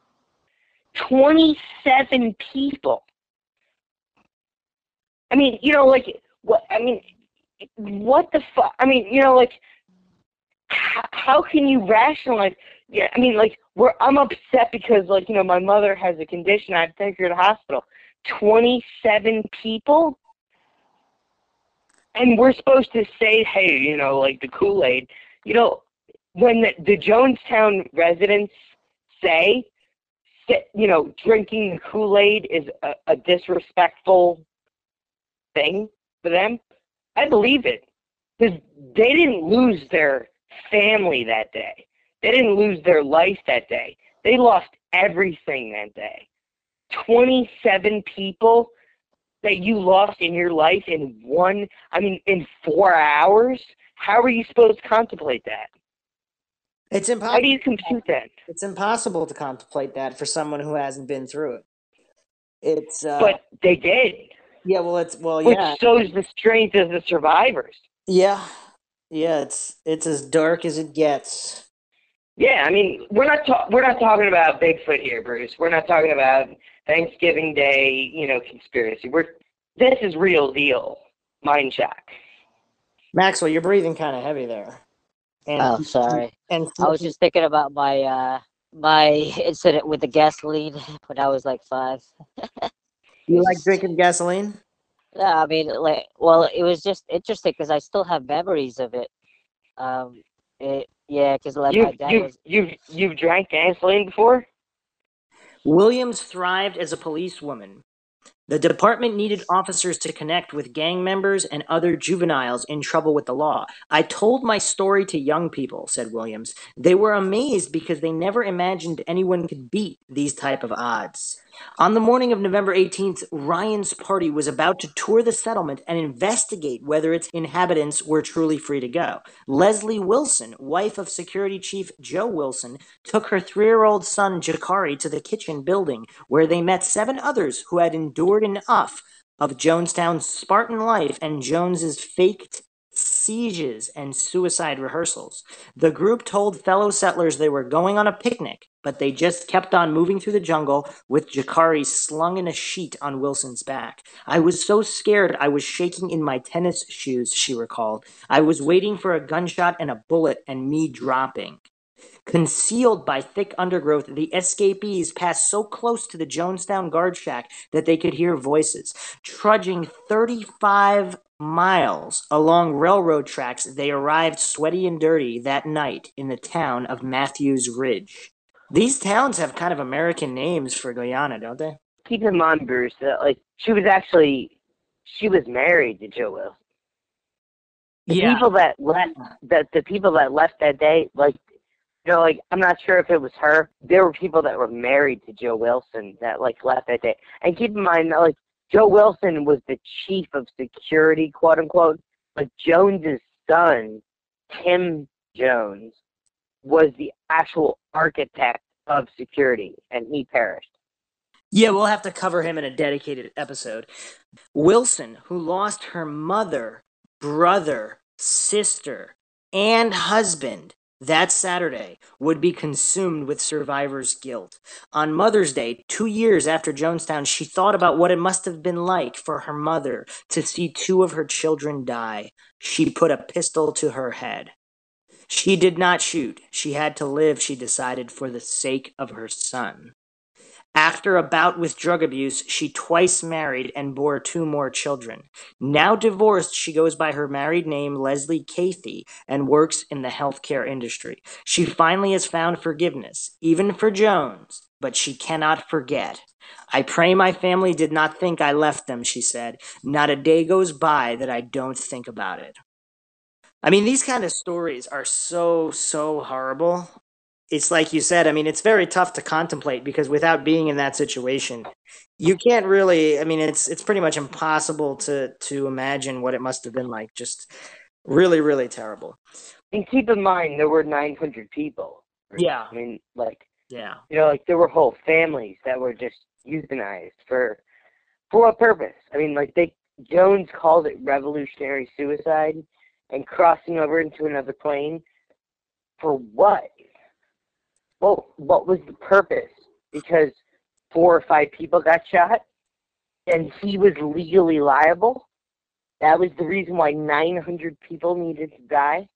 27 people. I mean, you know, like what? I mean, what the fuck? I mean, you know, like how, how can you rationalize? Yeah, I mean, like we're I'm upset because like you know my mother has a condition. I have to take her to the hospital. 27 people. And we're supposed to say, hey, you know, like the Kool Aid, you know, when the, the Jonestown residents say you know drinking the Kool Aid is a, a disrespectful thing for them, I believe it because they didn't lose their family that day. They didn't lose their life that day. They lost everything that day. Twenty-seven people that you lost in your life in one, I mean, in four hours. How are you supposed to contemplate that? It's impossible. How do you compute that? It's impossible to contemplate that for someone who hasn't been through it. It's uh, But they did, yeah, well, it's well, which yeah, shows the strength of the survivors. yeah, yeah. It's it's as dark as it gets. Yeah, I mean, we're not ta- we're not talking about Bigfoot here, Bruce. We're not talking about Thanksgiving Day, you know, conspiracy. We're this is real deal. Mind shock. Maxwell, you're breathing kind of heavy there. And Oh, sorry. and I was just thinking about my uh my incident with the gasoline when I was like five. you like drinking gasoline? Yeah, I mean, like, well, it was just interesting because I still have memories of it. Um, it, yeah, because like You my dad you was. you've you've drank gasoline before? Williams thrived as a policewoman. The department needed officers to connect with gang members and other juveniles in trouble with the law. I told my story to young people, said Williams. They were amazed because they never imagined anyone could beat these type of odds. On the morning of November 18th, Ryan's party was about to tour the settlement and investigate whether its inhabitants were truly free to go. Leslie Wilson, wife of security chief Joe Wilson, took her three year old son Jakari to the kitchen building where they met seven others who had endured enough of Jonestown's Spartan life and Jones's faked sieges and suicide rehearsals. The group told fellow settlers they were going on a picnic, but they just kept on moving through the jungle with Jakari slung in a sheet on Wilson's back. I was so scared I was shaking in my tennis shoes, she recalled. I was waiting for a gunshot and a bullet and me dropping. Concealed by thick undergrowth, the escapees passed so close to the Jonestown guard shack that they could hear voices. Trudging 35 miles along railroad tracks, they arrived sweaty and dirty that night in the town of Matthews Ridge. These towns have kind of American names for Guyana, don't they? Keep in mind, Bruce, that like she was actually she was married to Joe Wilson. The people that left that the people that left that day, like you know, like I'm not sure if it was her. There were people that were married to Joe Wilson that like left that day. And keep in mind that like Joe Wilson was the chief of security, quote unquote. But Jones's son, Tim Jones, was the actual architect of security, and he perished. Yeah, we'll have to cover him in a dedicated episode. Wilson, who lost her mother, brother, sister, and husband that Saturday, would be consumed with survivor's guilt. On Mother's Day, two years after Jonestown, she thought about what it must have been like for her mother to see two of her children die. She put a pistol to her head. She did not shoot. She had to live, she decided, for the sake of her son. After a bout with drug abuse, she twice married and bore two more children. Now divorced, she goes by her married name, Leslie Cathy, and works in the healthcare industry. She finally has found forgiveness, even for Jones, but she cannot forget. I pray my family did not think I left them, she said. Not a day goes by that I don't think about it. I mean, these kind of stories are so, so horrible. It's like you said, I mean, it's very tough to contemplate because without being in that situation, you can't really I mean it's it's pretty much impossible to to imagine what it must have been like. Just really, really terrible. And keep in mind there were nine hundred people. Yeah. I mean, like Yeah. you know, like there were whole families that were just euthanized for for what purpose? I mean, like they Jones called it revolutionary suicide and crossing over into another plane for what? Well, what was the purpose? Because four or five people got shot and he was legally liable. That was the reason why 900 people needed to die.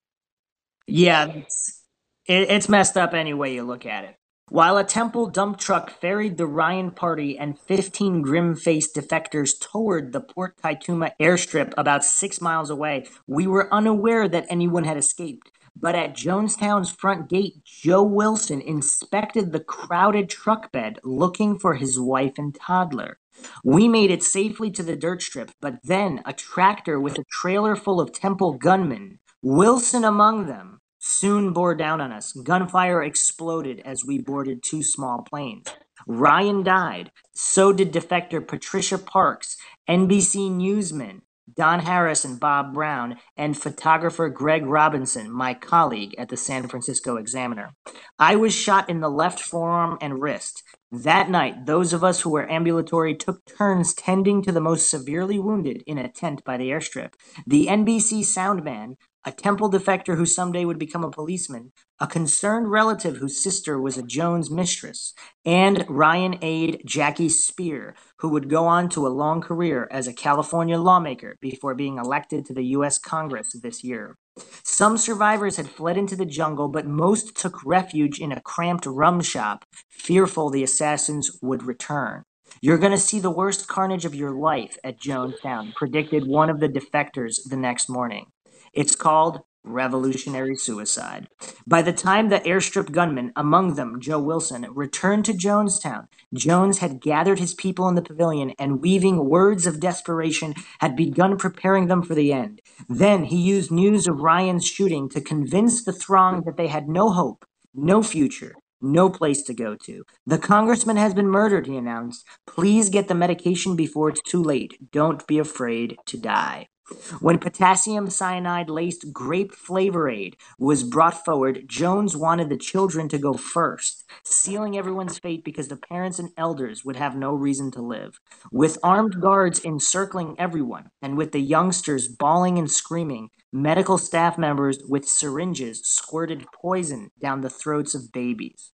Yeah, it's, it, it's messed up any way you look at it. While a temple dump truck ferried the Ryan party and 15 grim faced defectors toward the Port Kaituma airstrip about six miles away, we were unaware that anyone had escaped. But at Jonestown's front gate, Joe Wilson inspected the crowded truck bed looking for his wife and toddler. We made it safely to the dirt strip, but then a tractor with a trailer full of temple gunmen, Wilson among them, soon bore down on us. Gunfire exploded as we boarded two small planes. Ryan died. So did defector Patricia Parks, NBC newsman Don Harris and Bob Brown, and photographer Greg Robinson, my colleague at the San Francisco Examiner. I was shot in the left forearm and wrist. That night, those of us who were ambulatory took turns tending to the most severely wounded in a tent by the airstrip. The NBC soundman, a temple defector who someday would become a policeman, a concerned relative whose sister was a Jones mistress, and Ryan aide Jackie Speier, who would go on to a long career as a California lawmaker before being elected to the U.S. Congress this year. Some survivors had fled into the jungle, but most took refuge in a cramped rum shop, fearful the assassins would return. You're going to see the worst carnage of your life at Jonestown, predicted one of the defectors the next morning. It's called revolutionary suicide. By the time the airstrip gunmen, among them Joe Wilson, returned to Jonestown, Jones had gathered his people in the pavilion and, weaving words of desperation, had begun preparing them for the end. Then he used news of Ryan's shooting to convince the throng that they had no hope, no future, no place to go to. The congressman has been murdered, he announced. Please get the medication before it's too late. Don't be afraid to die. When potassium cyanide laced grape flavor aid was brought forward, Jones wanted the children to go first, sealing everyone's fate because the parents and elders would have no reason to live. With armed guards encircling everyone, and with the youngsters bawling and screaming, medical staff members with syringes squirted poison down the throats of babies.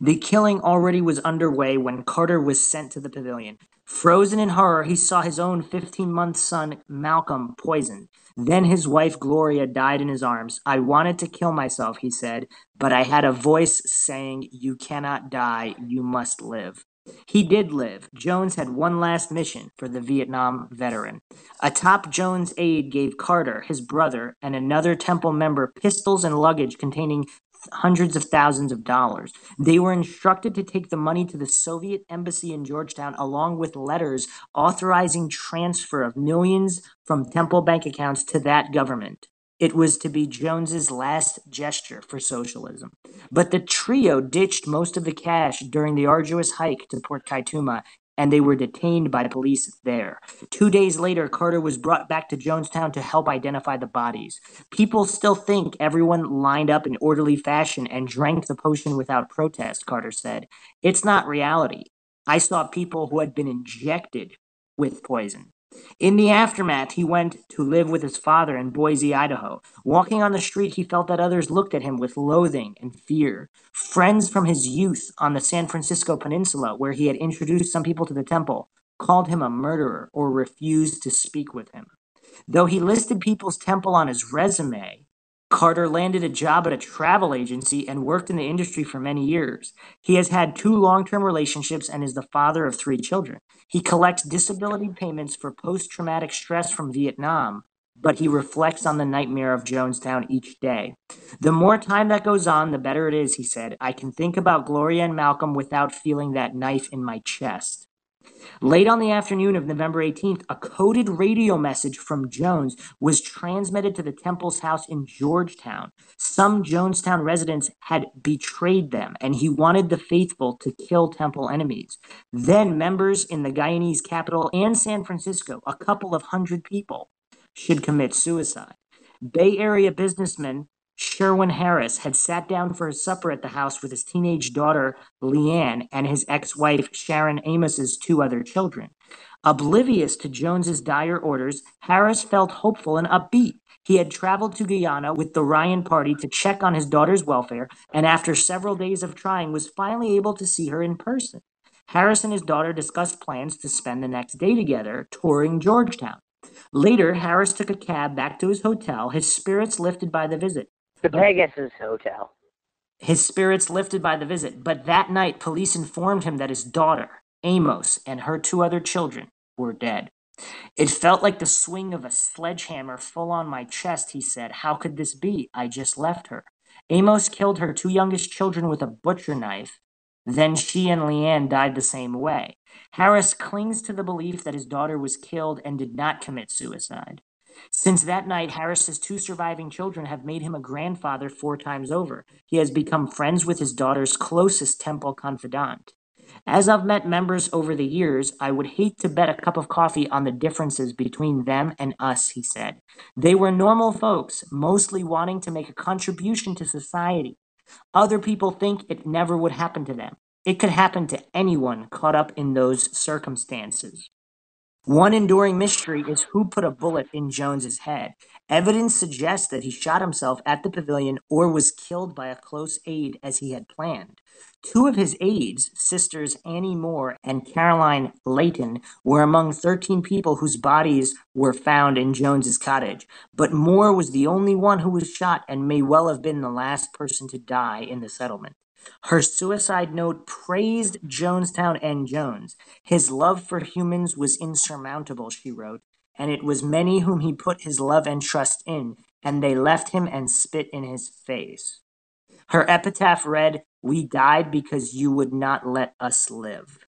The killing already was underway when Carter was sent to the pavilion. Frozen in horror, he saw his own 15 month son, Malcolm, poisoned. Then his wife, Gloria, died in his arms. I wanted to kill myself, he said, but I had a voice saying, You cannot die, you must live. He did live. Jones had one last mission for the Vietnam veteran. A top Jones aide gave Carter, his brother, and another Temple member pistols and luggage containing hundreds of thousands of dollars. They were instructed to take the money to the Soviet embassy in Georgetown along with letters authorizing transfer of millions from Temple bank accounts to that government. It was to be Jones's last gesture for socialism. But the trio ditched most of the cash during the arduous hike to Port Kaituma and they were detained by the police there. Two days later, Carter was brought back to Jonestown to help identify the bodies. People still think everyone lined up in orderly fashion and drank the potion without protest, Carter said. It's not reality. I saw people who had been injected with poison. In the aftermath, he went to live with his father in Boise, Idaho. Walking on the street, he felt that others looked at him with loathing and fear. Friends from his youth on the San Francisco Peninsula, where he had introduced some people to the temple, called him a murderer or refused to speak with him. Though he listed People's Temple on his resume, Carter landed a job at a travel agency and worked in the industry for many years. He has had two long term relationships and is the father of three children. He collects disability payments for post traumatic stress from Vietnam, but he reflects on the nightmare of Jonestown each day. The more time that goes on, the better it is, he said. I can think about Gloria and Malcolm without feeling that knife in my chest. Late on the afternoon of November 18th, a coded radio message from Jones was transmitted to the temple's house in Georgetown. Some Jonestown residents had betrayed them, and he wanted the faithful to kill temple enemies. Then, members in the Guyanese capital and San Francisco, a couple of hundred people, should commit suicide. Bay Area businessman Sherwin Harris had sat down for his supper at the house with his teenage daughter, Liane, and his ex wife, Sharon Amos's two other children. Oblivious to Jones's dire orders, Harris felt hopeful and upbeat. He had traveled to Guyana with the Ryan party to check on his daughter's welfare, and after several days of trying, was finally able to see her in person. Harris and his daughter discussed plans to spend the next day together, touring Georgetown. Later, Harris took a cab back to his hotel, his spirits lifted by the visit. The Pegasus Hotel. His spirits lifted by the visit, but that night police informed him that his daughter, Amos, and her two other children were dead. It felt like the swing of a sledgehammer full on my chest, he said. How could this be? I just left her. Amos killed her two youngest children with a butcher knife. Then she and Liane died the same way. Harris clings to the belief that his daughter was killed and did not commit suicide. Since that night, Harris's two surviving children have made him a grandfather four times over. He has become friends with his daughter's closest temple confidant. As I've met members over the years, I would hate to bet a cup of coffee on the differences between them and us, he said. They were normal folks, mostly wanting to make a contribution to society. Other people think it never would happen to them. It could happen to anyone caught up in those circumstances. One enduring mystery is who put a bullet in Jones's head. Evidence suggests that he shot himself at the pavilion or was killed by a close aide as he had planned. Two of his aides, sisters Annie Moore and Carolyn Layton, were among 13 people whose bodies were found in Jones's cottage, but Moore was the only one who was shot and may well have been the last person to die in the settlement. Her suicide note praised Jonestown and Jones. His love for humans was insurmountable, she wrote, and it was many whom he put his love and trust in, and they left him and spit in his face. Her epitaph read, We died because you would not let us live.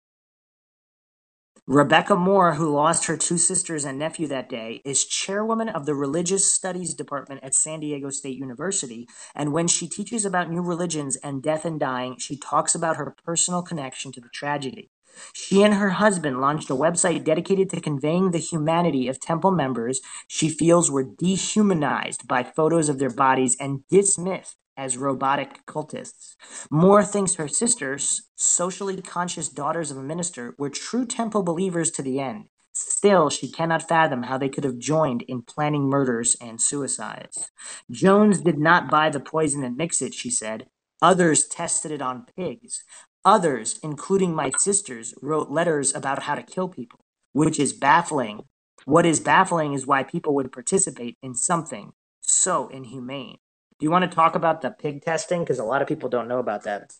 Rebecca Moore, who lost her two sisters and nephew that day, is chairwoman of the Religious Studies Department at San Diego State University. And when she teaches about new religions and death and dying, she talks about her personal connection to the tragedy. She and her husband launched a website dedicated to conveying the humanity of temple members she feels were dehumanized by photos of their bodies and dismissed as robotic cultists. Moore thinks her sisters, socially conscious daughters of a minister, were true temple believers to the end. Still, she cannot fathom how they could have joined in planning murders and suicides. Jones did not buy the poison and mix it, she said. Others tested it on pigs. Others, including my sisters, wrote letters about how to kill people, which is baffling. What is baffling is why people would participate in something so inhumane. Do you want to talk about the pig testing? Because a lot of people don't know about that.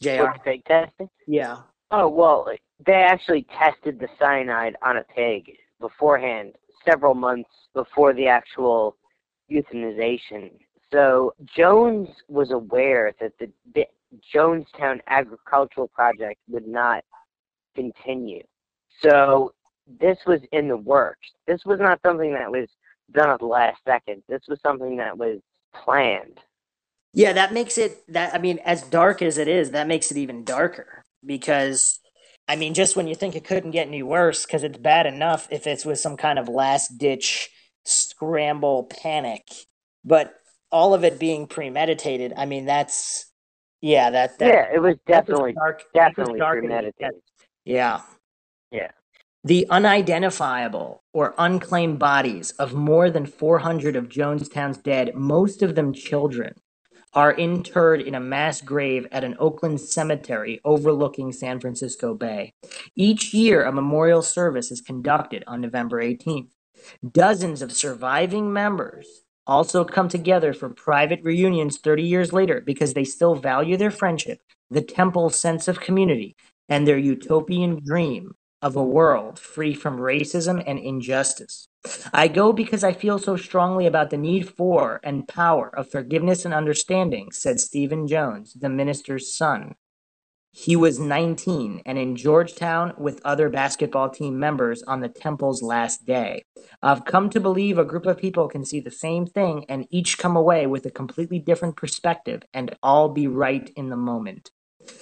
JR? Pig testing? Yeah. Oh, well, they actually tested the cyanide on a pig beforehand, several months before the actual euthanization. So Jones was aware that the, the Jonestown Agricultural Project would not continue. So this was in the works. This was not something that was done at the last second. This was something that was planned. Yeah, that makes it that I mean, as dark as it is, that makes it even darker because I mean, just when you think it couldn't get any worse, because it's bad enough if it's with some kind of last ditch scramble panic, but all of it being premeditated. I mean, that's yeah, that, that yeah, it was definitely dark, definitely premeditated. Yeah, yeah. The unidentifiable or unclaimed bodies of more than 400 of Jonestown's dead, most of them children, are interred in a mass grave at an Oakland cemetery overlooking San Francisco Bay. Each year, a memorial service is conducted on November 18th. Dozens of surviving members also come together for private reunions 30 years later because they still value their friendship, the temple's sense of community, and their utopian dream of a world free from racism and injustice. I go because I feel so strongly about the need for and power of forgiveness and understanding, said Stephen Jones, the minister's son. He was 19 and in Georgetown with other basketball team members on the Temple's last day. I've come to believe a group of people can see the same thing and each come away with a completely different perspective and all be right in the moment.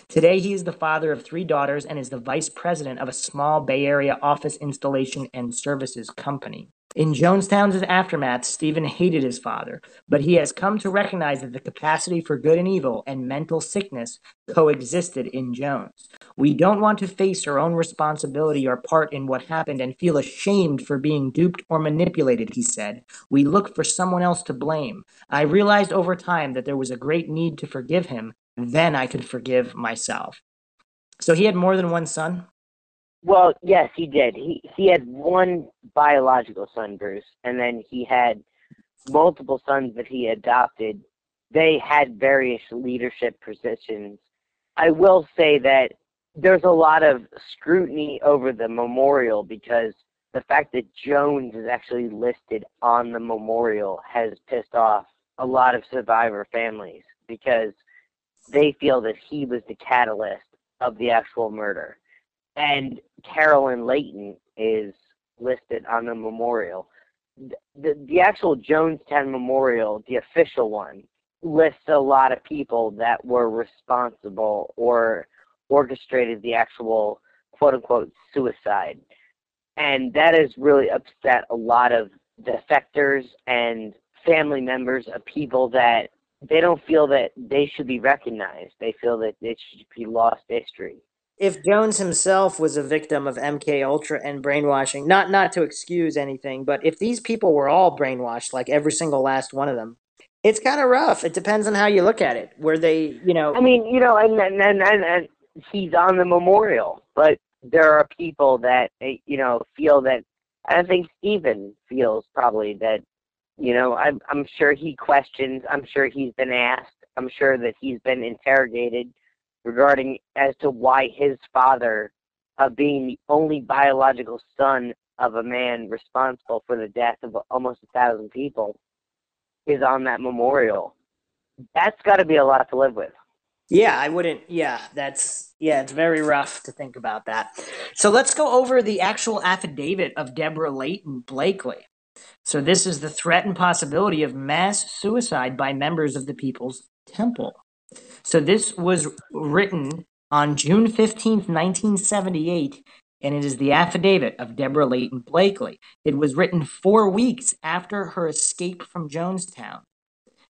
Today, he is the father of three daughters and is the vice president of a small Bay Area office installation and services company. In Jonestown's aftermath, Stephen hated his father, but he has come to recognize that the capacity for good and evil and mental sickness coexisted in Jones. We don't want to face our own responsibility or part in what happened and feel ashamed for being duped or manipulated, he said. We look for someone else to blame. I realized over time that there was a great need to forgive him. Then I could forgive myself. So he had more than one son? Well, yes, he did. He he had one biological son, Bruce, and then he had multiple sons that he adopted. They had various leadership positions. I will say that there's a lot of scrutiny over the memorial because the fact that Jones is actually listed on the memorial has pissed off a lot of survivor families because they feel that he was the catalyst of the actual murder and Carolyn Layton is listed on the memorial. The, the actual Jonestown Memorial, the official one, lists a lot of people that were responsible or orchestrated the actual quote unquote suicide. And that has really upset a lot of defectors and family members of people that they don't feel that they should be recognized. They feel that it should be lost history if Jones himself was a victim of MK Ultra and brainwashing, not not to excuse anything, but if these people were all brainwashed, like every single last one of them, it's kind of rough. It depends on how you look at it. Where they, you know, I mean, you know, and and and, and, and he's on the memorial, but there are people that eh, you know feel that. I think Stephen feels probably that, you know, I'm I'm sure he questions. I'm sure he's been asked. I'm sure that he's been interrogated regarding as to why his father, uh, being the only biological son of a man responsible for the death of almost a thousand people, is on that memorial. That's got to be a lot to live with. Yeah, I wouldn't. Yeah, that's yeah, it's very rough to think about that. So let's go over the actual affidavit of Deborah Layton Blakely. So this is the threat and possibility of mass suicide by members of the People's Temple. So this was written on June 15th, 1978, and it is the affidavit of Deborah Layton Blakely. It was written four weeks after her escape from Jonestown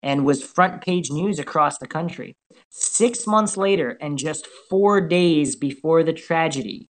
and was front page news across the country. Six months later, and just four days before the tragedy,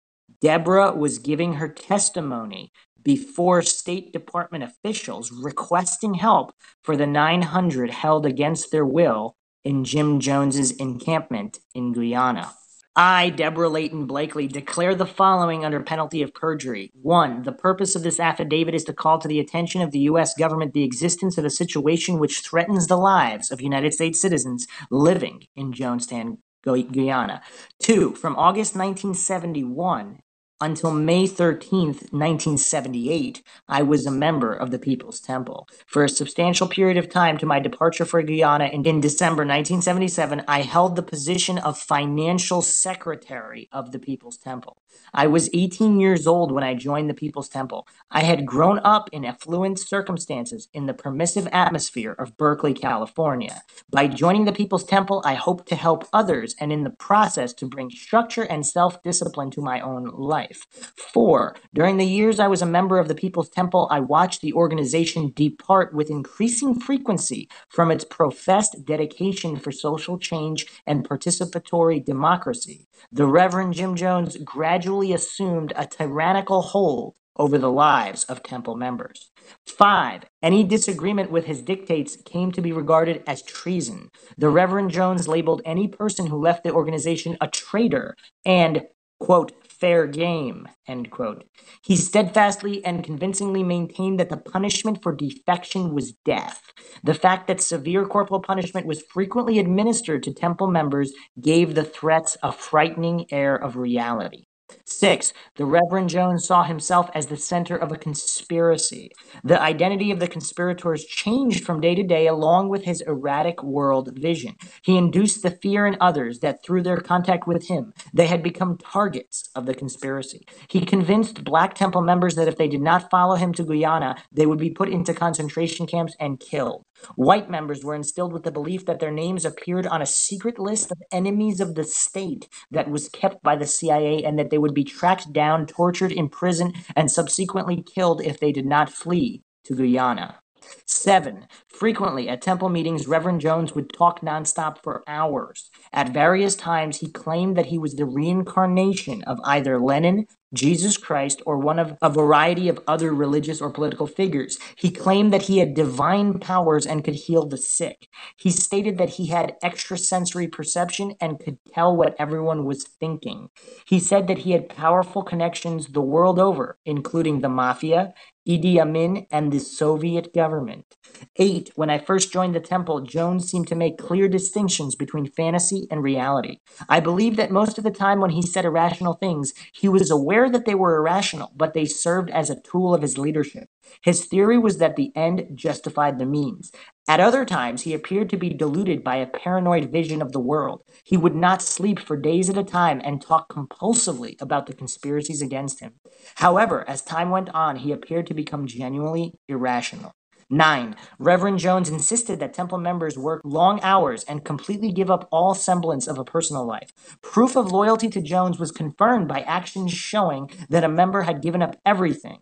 Deborah was giving her testimony before State Department officials requesting help for the 900 held against their will in Jim Jones's encampment in Guyana. I, Deborah Layton Blakely, declare the following under penalty of perjury. One, the purpose of this affidavit is to call to the attention of the U.S. government the existence of a situation which threatens the lives of United States citizens living in Jonestown, Guyana. Two, from August 1971 until May 13th, 1978, I was a member of the People's Temple. For a substantial period of time to my departure for Guyana in, in December 1977, I held the position of financial secretary of the People's Temple. I was 18 years old when I joined the People's Temple. I had grown up in affluent circumstances in the permissive atmosphere of Berkeley, California. By joining the People's Temple, I hoped to help others and in the process to bring structure and self discipline to my own life. Four, during the years I was a member of the People's Temple, I watched the organization depart with increasing frequency from its professed dedication for social change and participatory democracy. The Reverend Jim Jones gradually assumed a tyrannical hold over the lives of temple members. Five, any disagreement with his dictates came to be regarded as treason. The Reverend Jones labeled any person who left the organization a traitor and, quote, fair game, end quote. He steadfastly and convincingly maintained that the punishment for defection was death. The fact that severe corporal punishment was frequently administered to temple members gave the threats a frightening air of reality. Six, the Reverend Jones saw himself as the center of a conspiracy. The identity of the conspirators changed from day to day along with his erratic world vision. He induced the fear in others that through their contact with him, they had become targets of the conspiracy. He convinced Black Temple members that if they did not follow him to Guyana, they would be put into concentration camps and killed. White members were instilled with the belief that their names appeared on a secret list of enemies of the state that was kept by the CIA and that they would be tracked down, tortured, imprisoned, and subsequently killed if they did not flee to Guyana. Seven, frequently at temple meetings, Reverend Jones would talk nonstop for hours. At various times, he claimed that he was the reincarnation of either Lenin, Jesus Christ, or one of a variety of other religious or political figures. He claimed that he had divine powers and could heal the sick. He stated that he had extrasensory perception and could tell what everyone was thinking. He said that he had powerful connections the world over, including the mafia, Idi Amin, and the Soviet government. Eight, when I first joined the temple, Jones seemed to make clear distinctions between fantasy and reality. I believe that most of the time when he said irrational things, he was aware that they were irrational, but they served as a tool of his leadership. His theory was that the end justified the means. At other times, he appeared to be deluded by a paranoid vision of the world. He would not sleep for days at a time and talk compulsively about the conspiracies against him. However, as time went on, he appeared to become genuinely irrational. 9. Reverend Jones insisted that temple members work long hours and completely give up all semblance of a personal life. Proof of loyalty to Jones was confirmed by actions showing that a member had given up everything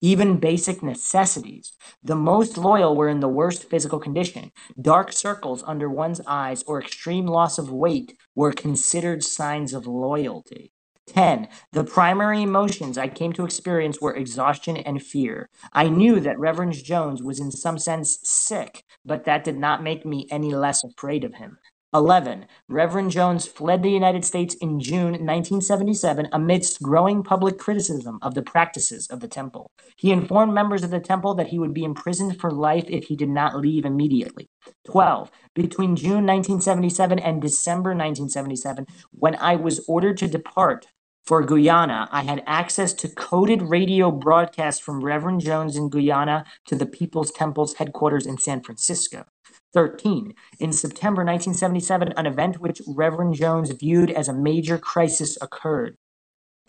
even basic necessities. The most loyal were in the worst physical condition. Dark circles under one's eyes or extreme loss of weight were considered signs of loyalty. 10. The primary emotions I came to experience were exhaustion and fear. I knew that Reverend Jones was in some sense sick, but that did not make me any less afraid of him. 11. Reverend Jones fled the United States in June 1977 amidst growing public criticism of the practices of the temple. He informed members of the temple that he would be imprisoned for life if he did not leave immediately. 12. Between June 1977 and December 1977, when I was ordered to depart for Guyana, I had access to coded radio broadcasts from Reverend Jones in Guyana to the People's Temple's headquarters in San Francisco. 13. In September 1977, an event which Reverend Jones viewed as a major crisis occurred.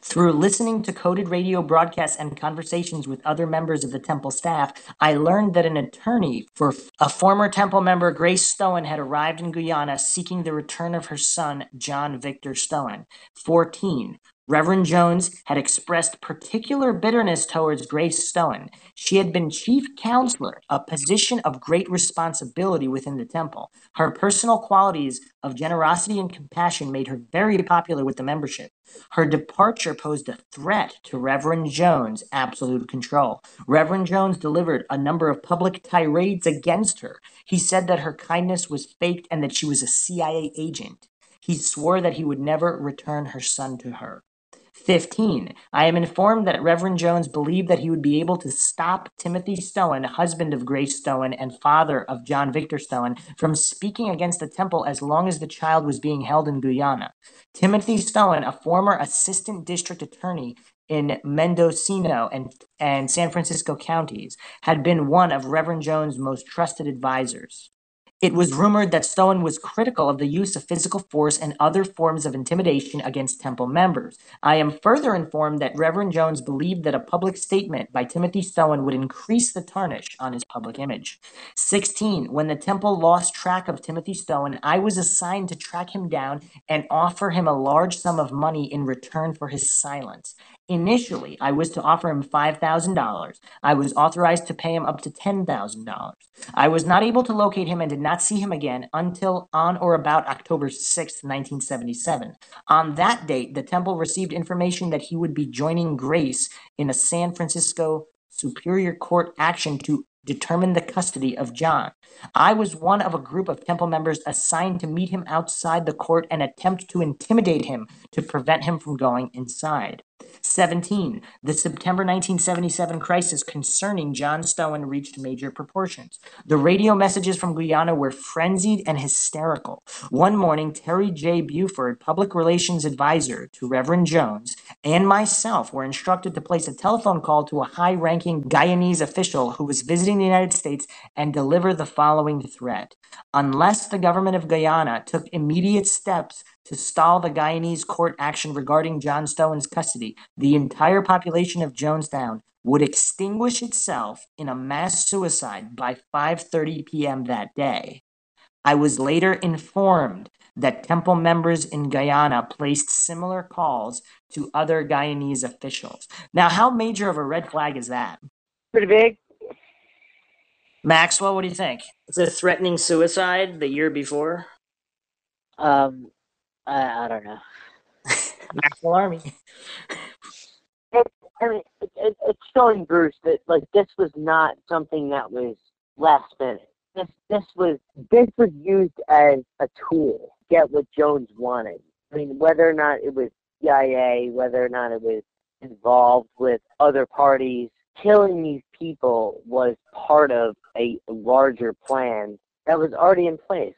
Through listening to coded radio broadcasts and conversations with other members of the temple staff, I learned that an attorney for a former temple member, Grace Stoen, had arrived in Guyana seeking the return of her son, John Victor Stoen. 14. Reverend Jones had expressed particular bitterness towards Grace Stoen. She had been chief counselor, a position of great responsibility within the temple. Her personal qualities of generosity and compassion made her very popular with the membership. Her departure posed a threat to Reverend Jones' absolute control. Reverend Jones delivered a number of public tirades against her. He said that her kindness was faked and that she was a CIA agent. He swore that he would never return her son to her. 15. I am informed that Reverend Jones believed that he would be able to stop Timothy Stoen, husband of Grace Stoen and father of John Victor Stoen, from speaking against the temple as long as the child was being held in Guyana. Timothy Stoen, a former assistant district attorney in Mendocino and, and San Francisco counties, had been one of Reverend Jones' most trusted advisors. It was rumored that Stoen was critical of the use of physical force and other forms of intimidation against temple members. I am further informed that Reverend Jones believed that a public statement by Timothy Stoen would increase the tarnish on his public image. 16. When the temple lost track of Timothy Stoen, I was assigned to track him down and offer him a large sum of money in return for his silence. Initially, I was to offer him $5,000. I was authorized to pay him up to $10,000. I was not able to locate him and did not see him again until on or about October 6, 1977. On that date, the temple received information that he would be joining Grace in a San Francisco Superior Court action to determine the custody of John. I was one of a group of temple members assigned to meet him outside the court and attempt to intimidate him to prevent him from going inside. 17. The September 1977 crisis concerning John Stoen reached major proportions. The radio messages from Guyana were frenzied and hysterical. One morning, Terry J. Buford, public relations advisor to Reverend Jones, and myself were instructed to place a telephone call to a high ranking Guyanese official who was visiting the United States and deliver the following threat. Unless the government of Guyana took immediate steps to stall the Guyanese court action regarding John Stoen's custody, the entire population of Jonestown would extinguish itself in a mass suicide by 5:30 p.m. that day. I was later informed that temple members in Guyana placed similar calls to other Guyanese officials. Now, how major of a red flag is that? Pretty big. Maxwell, what do you think? Is it threatening suicide the year before? Um, I, I don't know. Maxwell Army. I mean, it, it, it's showing Bruce that like this was not something that was last minute. This this was this was used as a tool to get what Jones wanted. I mean, whether or not it was CIA, whether or not it was involved with other parties, killing these people was part of a larger plan that was already in place.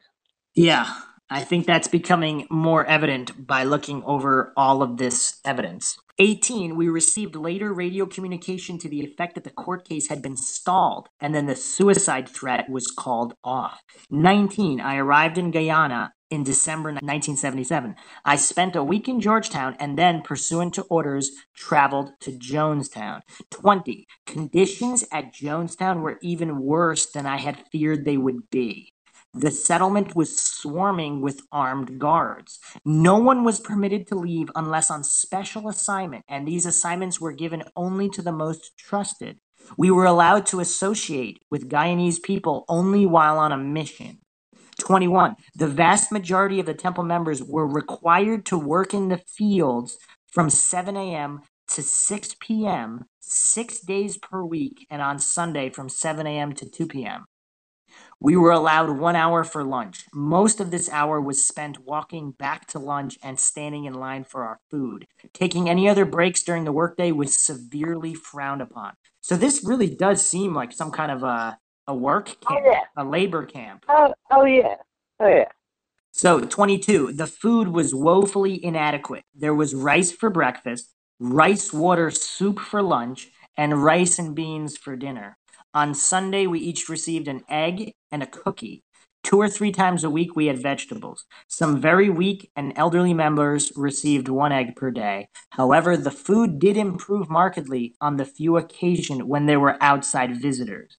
Yeah, I think that's becoming more evident by looking over all of this evidence. 18, we received later radio communication to the effect that the court case had been stalled and then the suicide threat was called off. 19, I arrived in Guyana in December 1977. I spent a week in Georgetown and then, pursuant to orders, traveled to Jonestown. 20, conditions at Jonestown were even worse than I had feared they would be. The settlement was swarming with armed guards. No one was permitted to leave unless on special assignment, and these assignments were given only to the most trusted. We were allowed to associate with Guyanese people only while on a mission. 21. The vast majority of the temple members were required to work in the fields from 7 a.m. to 6 p.m., six days per week, and on Sunday from 7 a.m. to 2 p.m. We were allowed one hour for lunch. Most of this hour was spent walking back to lunch and standing in line for our food. Taking any other breaks during the workday was severely frowned upon. So this really does seem like some kind of a, a work oh, camp, Oh yeah. a labor camp. Oh oh yeah. Oh yeah. So 22, the food was woefully inadequate. There was rice for breakfast, rice water soup for lunch, and rice and beans for dinner. On Sunday, we each received an egg and a cookie. Two or three times a week, we had vegetables. Some very weak and elderly members received one egg per day. However, the food did improve markedly on the few occasions when there were outside visitors.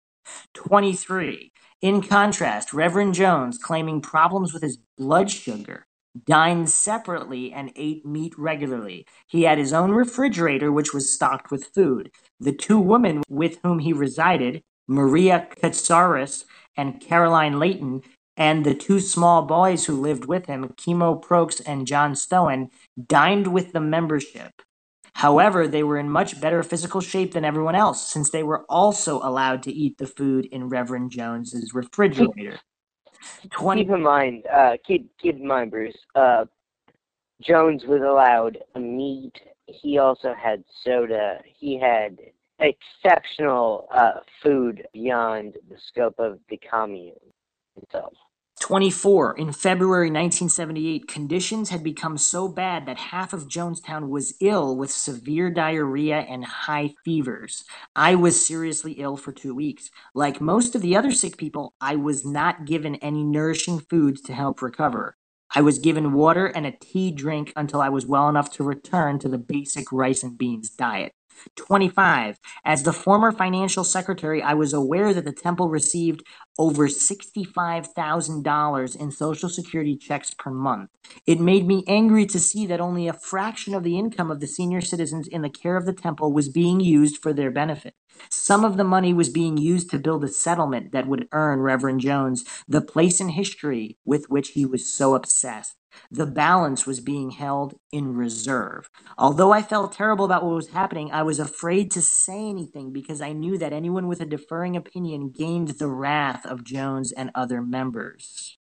23. In contrast, Reverend Jones, claiming problems with his blood sugar, dined separately and ate meat regularly. He had his own refrigerator, which was stocked with food. The two women with whom he resided, Maria Katsaris and Carolyn Layton, and the two small boys who lived with him, Kimo Prokes and John Stoen, dined with the membership. However, they were in much better physical shape than everyone else, since they were also allowed to eat the food in Reverend Jones's refrigerator. 20 Keep in mind, uh, keep keep in mind, Bruce. Uh, Jones was allowed meat. He also had soda. He had exceptional uh, food beyond the scope of the commune itself. 24. In February 1978, conditions had become so bad that half of Jonestown was ill with severe diarrhea and high fevers. I was seriously ill for two weeks. Like most of the other sick people, I was not given any nourishing foods to help recover. I was given water and a tea drink until I was well enough to return to the basic rice and beans diet. 25. As the former financial secretary, I was aware that the temple received over $65,000 in Social Security checks per month. It made me angry to see that only a fraction of the income of the senior citizens in the care of the temple was being used for their benefit. Some of the money was being used to build a settlement that would earn Reverend Jones the place in history with which he was so obsessed. The balance was being held in reserve. Although I felt terrible about what was happening, I was afraid to say anything because I knew that anyone with a deferring opinion gained the wrath of Jones and other members.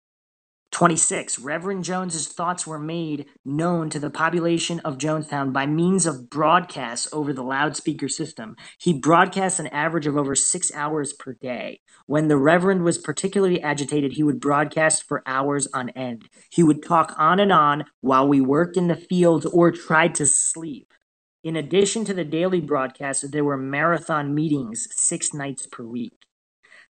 26. Reverend Jones's thoughts were made known to the population of Jonestown by means of broadcasts over the loudspeaker system. He broadcast an average of over six hours per day. When the Reverend was particularly agitated, he would broadcast for hours on end. He would talk on and on while we worked in the fields or tried to sleep. In addition to the daily broadcasts, there were marathon meetings six nights per week.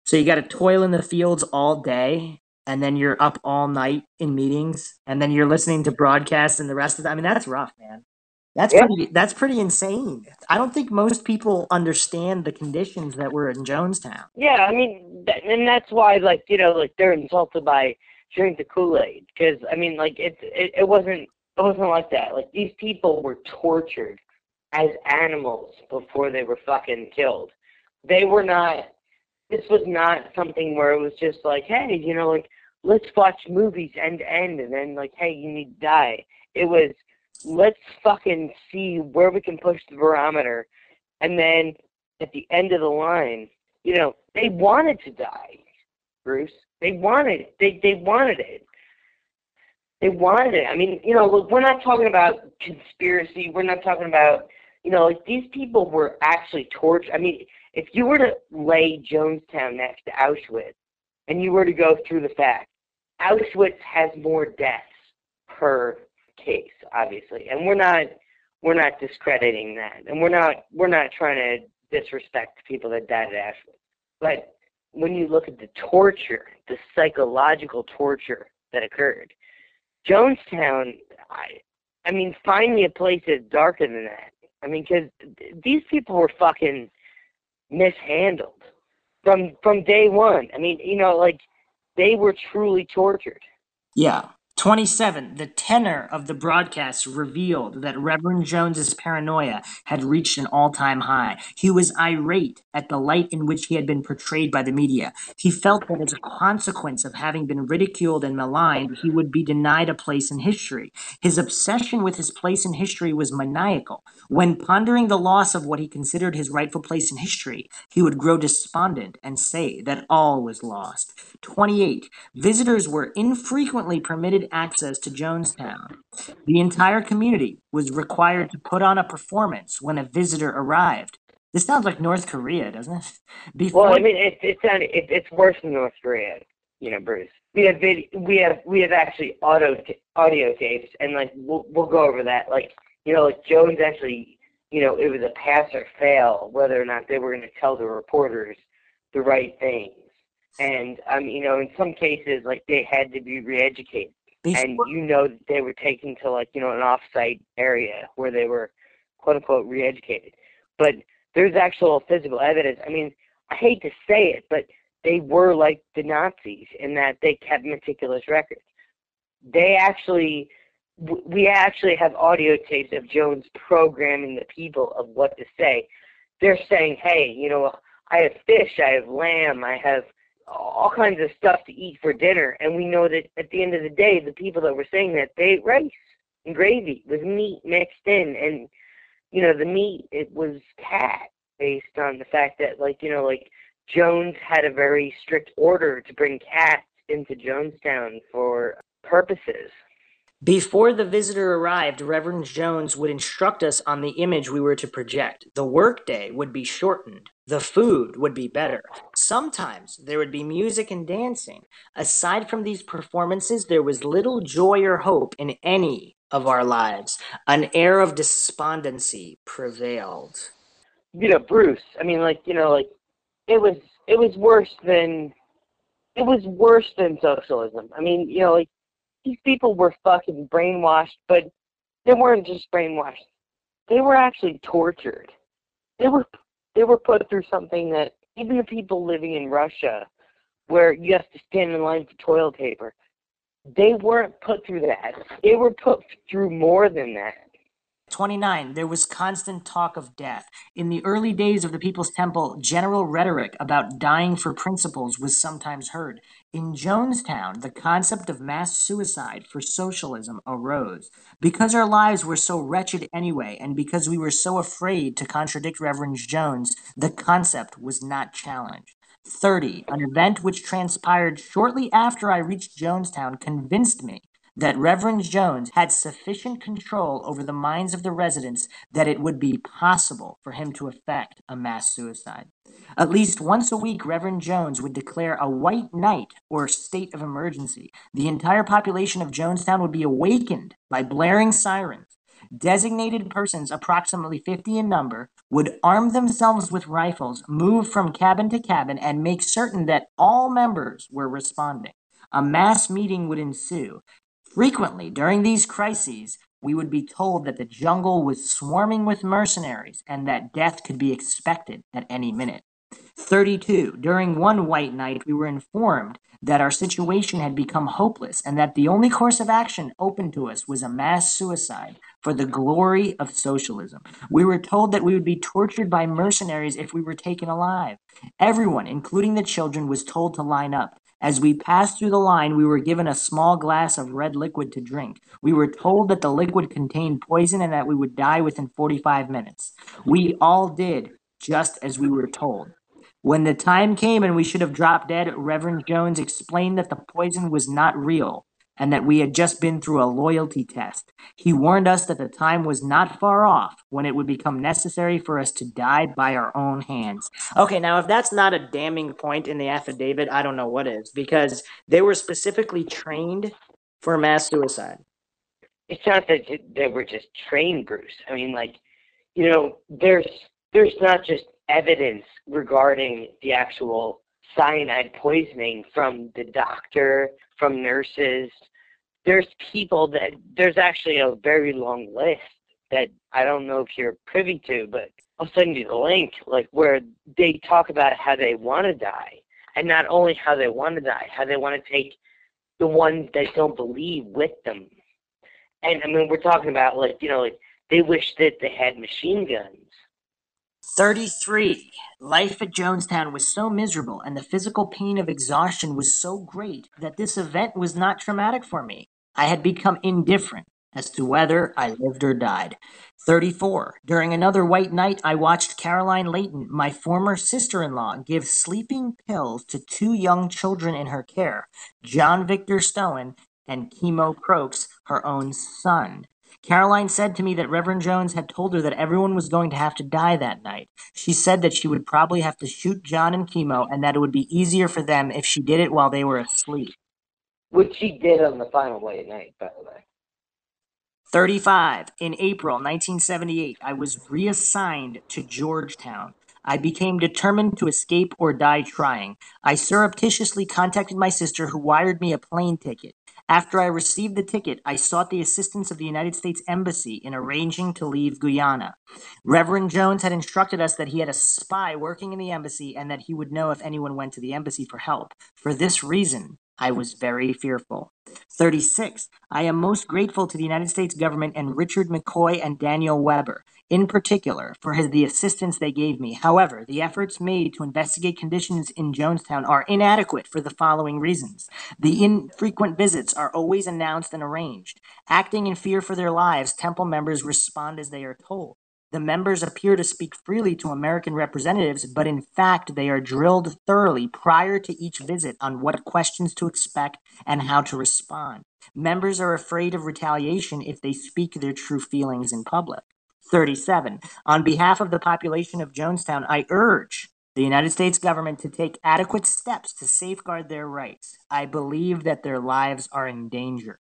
So you got to toil in the fields all day and then you're up all night in meetings and then you're listening to broadcasts and the rest of that. I mean, that's rough, man. That's yeah. pretty that's pretty insane. I don't think most people understand the conditions that were in Jonestown. Yeah, I mean, and that's why like, you know, like they're insulted by drink the Kool-Aid cuz I mean, like it, it it wasn't it wasn't like that. Like these people were tortured as animals before they were fucking killed. They were not this was not something where it was just like, hey, you know, like let's watch movies end to end, and then like, hey, you need to die. It was let's fucking see where we can push the barometer, and then at the end of the line, you know, they wanted to die, Bruce. They wanted They they wanted it. They wanted it. I mean, you know, look, we're not talking about conspiracy. We're not talking about, you know, like these people were actually tortured. I mean, if you were to lay Jonestown next to Auschwitz and you were to go through the facts, Auschwitz has more deaths per case, obviously, and we're not we're not discrediting that, and we're not we're not trying to disrespect people that died at Auschwitz. But when you look at the torture, the psychological torture that occurred, Jonestown, I, I mean, find me a place that's darker than that. I mean, because these people were fucking mishandled from from day one. I mean, you know, like they were truly tortured. Yeah. 27. The tenor of the broadcast revealed that Reverend Jones's paranoia had reached an all-time high. He was irate at the light in which he had been portrayed by the media. He felt that as a consequence of having been ridiculed and maligned, he would be denied a place in history. His obsession with his place in history was maniacal. When pondering the loss of what he considered his rightful place in history, he would grow despondent and say that all was lost. 28. Visitors were infrequently permitted access to Jonestown. The entire community was required to put on a performance when a visitor arrived. This sounds like North Korea, doesn't it? Before well, I mean, it, it sounded, it, it's worse than North Korea, you know, Bruce. We have vid- we have we have actually auto t- audio tapes, and like we'll we'll go over that. Like you know, like Jones actually, you know, it was a pass or fail whether or not they were going to tell the reporters the right things. And um, you know, in some cases, like they had to be re-educated and you know that they were taken to like you know an off-site area where they were quote unquote re-educated. But there's actual physical evidence. I mean i hate to say it but they were like the nazis in that they kept meticulous records. They actually we actually have audio tapes of jones programming the people of what to say. They're saying hey you know i have fish i have lamb i have all kinds of stuff to eat for dinner, and we know that at the end of the day, the people that were saying that they ate rice and gravy with meat mixed in, and you know the meat it was cat based on the fact that like you know like Jones had a very strict order to bring cats into Jonestown for purposes. Before the visitor arrived, Reverend Jones would instruct us on the image we were to project. The workday would be shortened. The food would be better. Sometimes there would be music and dancing. Aside from these performances, there was little joy or hope in any of our lives. An air of despondency prevailed. You know, Bruce, I mean like, you know, like it was it was worse than it was worse than socialism. I mean, you know, like these people were fucking brainwashed, but they weren't just brainwashed. They were actually tortured. They were they were put through something that even the people living in Russia, where you have to stand in line for toilet paper, they weren't put through that. They were put through more than that. 29. There was constant talk of death. In the early days of the People's Temple, general rhetoric about dying for principles was sometimes heard. In Jonestown, the concept of mass suicide for socialism arose. Because our lives were so wretched anyway, and because we were so afraid to contradict Reverend Jones, the concept was not challenged. 30. An event which transpired shortly after I reached Jonestown convinced me that Reverend Jones had sufficient control over the minds of the residents that it would be possible for him to effect a mass suicide. At least once a week, Reverend Jones would declare a white night or state of emergency. The entire population of Jonestown would be awakened by blaring sirens. Designated persons, approximately 50 in number, would arm themselves with rifles, move from cabin to cabin, and make certain that all members were responding. A mass meeting would ensue. Frequently, during these crises, we would be told that the jungle was swarming with mercenaries and that death could be expected at any minute. 32. During one white night, we were informed that our situation had become hopeless and that the only course of action open to us was a mass suicide for the glory of socialism. We were told that we would be tortured by mercenaries if we were taken alive. Everyone, including the children, was told to line up. As we passed through the line, we were given a small glass of red liquid to drink. We were told that the liquid contained poison and that we would die within 45 minutes. We all did just as we were told. When the time came and we should have dropped dead, Reverend Jones explained that the poison was not real and that we had just been through a loyalty test. He warned us that the time was not far off when it would become necessary for us to die by our own hands. Okay, now if that's not a damning point in the affidavit, I don't know what is, because they were specifically trained for mass suicide. It's not that they were just trained, Bruce. I mean, like, you know, there's there's not just evidence regarding the actual cyanide poisoning from the doctor, from nurses. There's people that there's actually a very long list that I don't know if you're privy to, but I'll send you the link, like where they talk about how they want to die, and not only how they want to die, how they want to take the ones that don't believe with them. And I mean, we're talking about like you know, like they wish that they had machine guns 33. Life at Jonestown was so miserable and the physical pain of exhaustion was so great that this event was not traumatic for me. I had become indifferent as to whether I lived or died. 34. During another white night, I watched Carolyn Layton, my former sister in law, give sleeping pills to two young children in her care, John Victor Stoen and Kimo Prokes, her own son. Carolyn said to me that Reverend Jones had told her that everyone was going to have to die that night. She said that she would probably have to shoot John and Kimo and that it would be easier for them if she did it while they were asleep. Which she did on the final late night, by the way. 35. In April 1978, I was reassigned to Georgetown. I became determined to escape or die trying. I surreptitiously contacted my sister, who wired me a plane ticket. After I received the ticket, I sought the assistance of the United States Embassy in arranging to leave Guyana. Reverend Jones had instructed us that he had a spy working in the embassy and that he would know if anyone went to the embassy for help. For this reason, I was very fearful. 36. I am most grateful to the United States government and Richard McCoy and Daniel Weber, in particular, for his, the assistance they gave me. However, the efforts made to investigate conditions in Jonestown are inadequate for the following reasons. The infrequent visits are always announced and arranged. Acting in fear for their lives, temple members respond as they are told. The members appear to speak freely to American representatives, but in fact, they are drilled thoroughly prior to each visit on what questions to expect and how to respond. Members are afraid of retaliation if they speak their true feelings in public. 37. On behalf of the population of Jonestown, I urge the United States government to take adequate steps to safeguard their rights. I believe that their lives are in danger.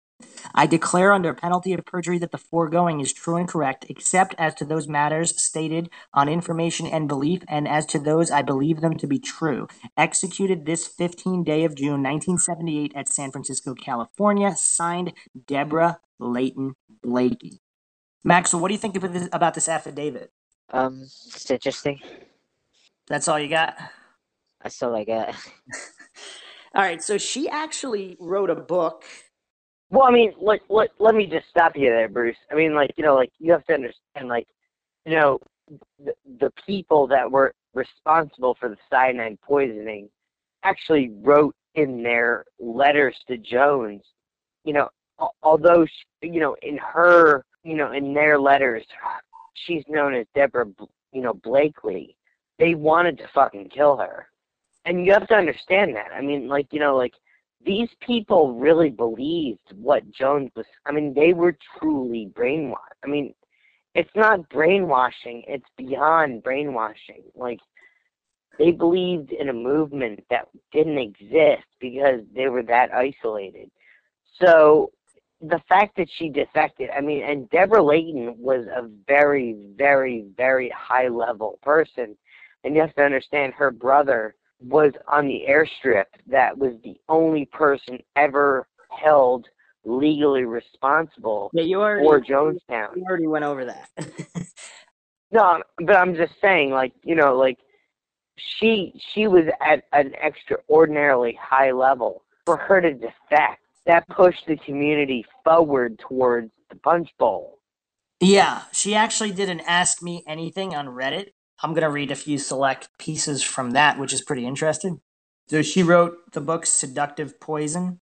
I declare under penalty of perjury that the foregoing is true and correct, except as to those matters stated on information and belief, and as to those I believe them to be true. Executed this 15th day of June, 1978, at San Francisco, California. Signed, Deborah Layton Blakey. Maxwell, what do you think of this, about this affidavit? Um, it's interesting. That's all you got? That's all I got. all right, so she actually wrote a book well, I mean, let, let, let me just stop you there, Bruce. I mean, like, you know, like, you have to understand, like, you know, the, the people that were responsible for the cyanide poisoning actually wrote in their letters to Jones, you know, although, she, you know, in her, you know, in their letters, she's known as Deborah, you know, Blakely. They wanted to fucking kill her. and you have to understand that. I mean, like you know, like these people really believed what Jones was. I mean, they were truly brainwashed. I mean, it's not brainwashing; it's beyond brainwashing. Like they believed in a movement that didn't exist because they were that isolated. So the fact that she defected, I mean, and Deborah Layton was a very, very, very high level person. And you have to understand her brother was on the airstrip that was the only person ever held legally responsible yeah, you already, for Jonestown. You already went over that. no, but I'm just saying, like, you know, like she she was at an extraordinarily high level for her to defect that pushed the community forward towards the punch bowl yeah she actually did an ask me anything on reddit i'm going to read a few select pieces from that which is pretty interesting so she wrote the book seductive poison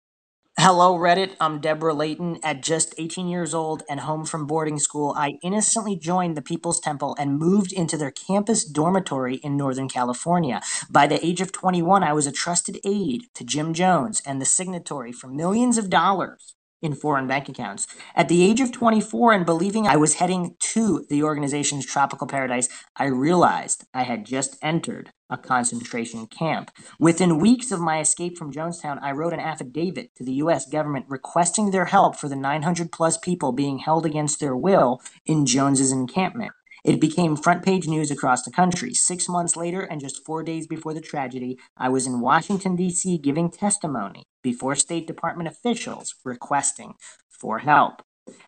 Hello, Reddit. I'm Deborah Layton. At just 18 years old and home from boarding school, I innocently joined the People's Temple and moved into their campus dormitory in Northern California. By the age of 21, I was a trusted aide to Jim Jones and the signatory for millions of dollars in foreign bank accounts. At the age of 24 and believing I was heading to the organization's tropical paradise, I realized I had just entered a concentration camp. Within weeks of my escape from Jonestown, I wrote an affidavit to the U.S. government requesting their help for the 900 plus people being held against their will in Jones's encampment. It became front page news across the country. Six months later, and just four days before the tragedy, I was in Washington, D.C., giving testimony before State Department officials requesting for help.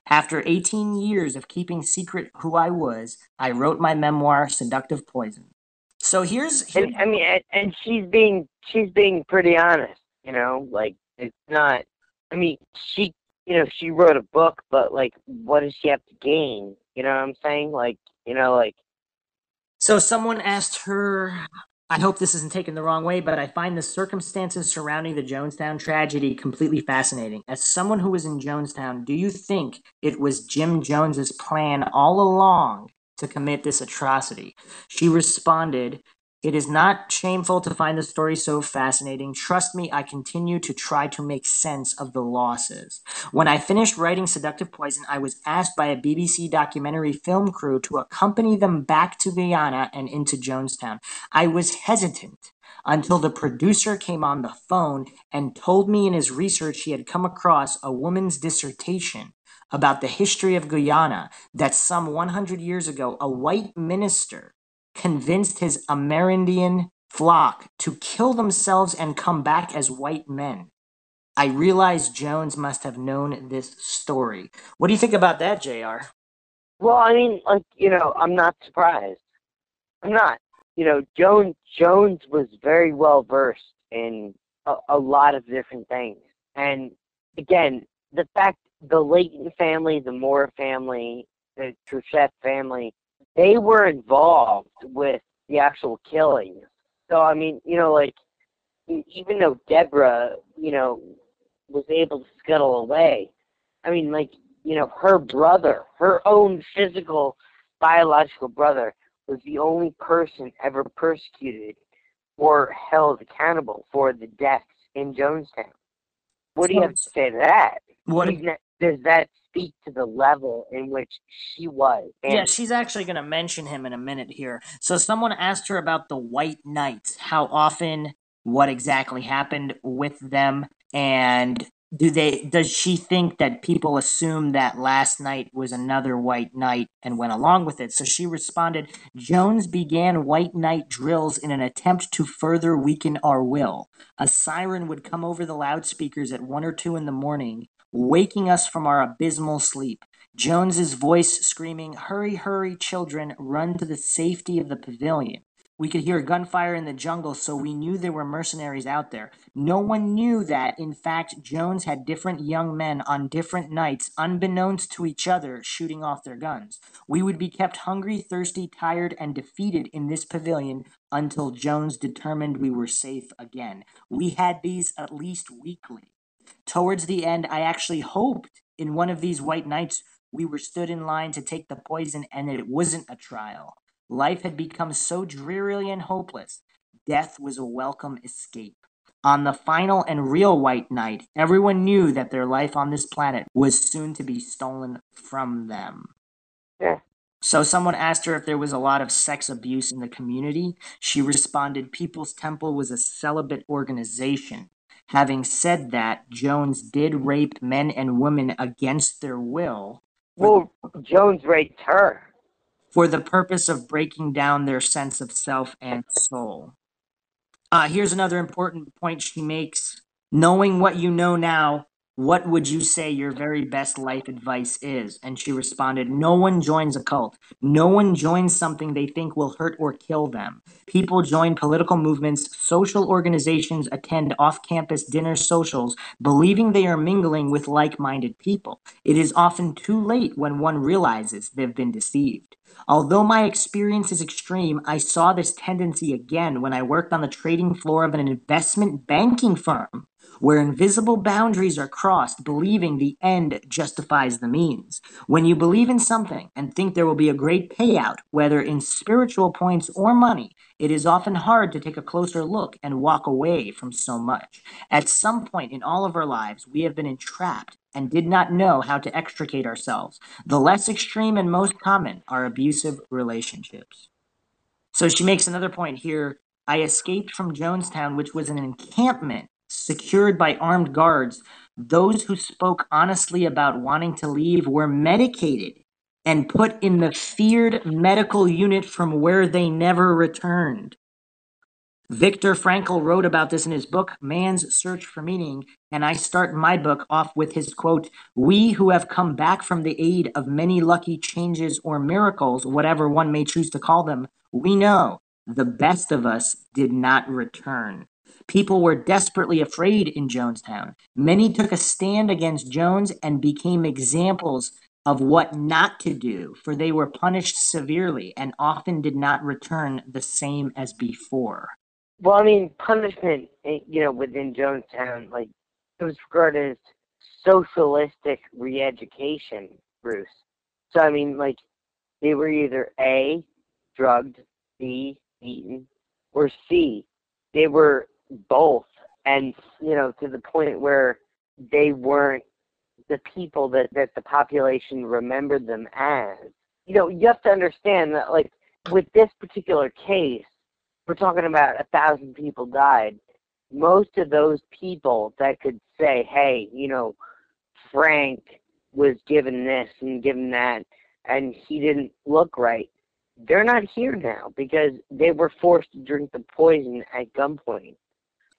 After 18 years of keeping secret who I was, I wrote my memoir, Seductive Poison. So here's, and, I mean, and she's being she's being pretty honest, you know, like it's not. I mean, she you know she wrote a book, but like, what does she have to gain? You know what I'm saying? Like, you know, like. So someone asked her, I hope this isn't taken the wrong way, but I find the circumstances surrounding the Jonestown tragedy completely fascinating. As someone who was in Jonestown, do you think it was Jim Jones's plan all along to commit this atrocity? She responded, it is not shameful to find the story so fascinating. Trust me, I continue to try to make sense of the losses. When I finished writing Seductive Poison, I was asked by a BBC documentary film crew to accompany them back to Guyana and into Jonestown. I was hesitant until the producer came on the phone and told me in his research he had come across a woman's dissertation about the history of Guyana that some 100 years ago a white minister convinced his Amerindian flock to kill themselves and come back as white men. I realize Jones must have known this story. What do you think about that, JR? Well, I mean, like, you know, I'm not surprised. I'm not. You know, Jones Jones was very well versed in a, a lot of different things. And again, the fact the Layton family, the Moore family, the Touchette family, they were involved with the actual killing. So I mean, you know, like even though Deborah, you know, was able to scuttle away, I mean, like you know, her brother, her own physical biological brother, was the only person ever persecuted or held accountable for the deaths in Jonestown. What do you have to say to that? What does that speak to the level in which she was. And yeah, she's actually going to mention him in a minute here. So, someone asked her about the White Nights, how often, what exactly happened with them, and do they does she think that people assume that last night was another white night and went along with it so she responded jones began white night drills in an attempt to further weaken our will a siren would come over the loudspeakers at one or two in the morning waking us from our abysmal sleep. Jones's voice screaming, Hurry, hurry, children, run to the safety of the pavilion. We could hear gunfire in the jungle, so we knew there were mercenaries out there. No one knew that, in fact, Jones had different young men on different nights, unbeknownst to each other, shooting off their guns. We would be kept hungry, thirsty, tired, and defeated in this pavilion until Jones determined we were safe again. We had these at least weekly. Towards the end, I actually hoped in one of these white nights we were stood in line to take the poison and that it wasn't a trial. Life had become so dreary and hopeless. death was a welcome escape. On the final and real white night, everyone knew that their life on this planet was soon to be stolen from them. Yeah. So someone asked her if there was a lot of sex abuse in the community. She responded, People's Temple was a celibate organization. Having said that, Jones did rape men and women against their will Well, Jones raped her. for the purpose of breaking down their sense of self and soul. Uh, here's another important point she makes. Knowing what you know now, what would you say your very best life advice is? And she responded, No one joins a cult. No one joins something they think will hurt or kill them. People join political movements, social organizations, attend off campus dinner socials, believing they are mingling with like minded people. It is often too late when one realizes they've been deceived. Although my experience is extreme, I saw this tendency again when I worked on the trading floor of an investment banking firm where invisible boundaries are crossed, believing the end justifies the means. When you believe in something and think there will be a great payout, whether in spiritual points or money, it is often hard to take a closer look and walk away from so much. At some point in all of our lives, we have been entrapped and did not know how to extricate ourselves. The less extreme and most common are abusive relationships. So she makes another point here. I escaped from Jonestown, which was an encampment secured by armed guards. Those who spoke honestly about wanting to leave were medicated and put in the feared medical unit from where they never returned. Viktor Frankl wrote about this in his book, Man's Search for Meaning, and I start my book off with his quote We who have come back from the aid of many lucky changes or miracles, whatever one may choose to call them, we know the best of us did not return. People were desperately afraid in Jonestown. Many took a stand against Jones and became examples of what not to do, for they were punished severely and often did not return the same as before. Well, I mean, punishment, eh, you know, within Jonestown, like, it was regarded as socialistic re-education, Bruce. So, I mean, like, they were either A, drugged, B, beaten, or C, they were both. And, you know, to the point where they weren't the people that, that the population remembered them as. You know, you have to understand that, like, with this particular case, we're talking about a thousand people died. Most of those people that could say, hey, you know, Frank was given this and given that, and he didn't look right, they're not here now because they were forced to drink the poison at gunpoint.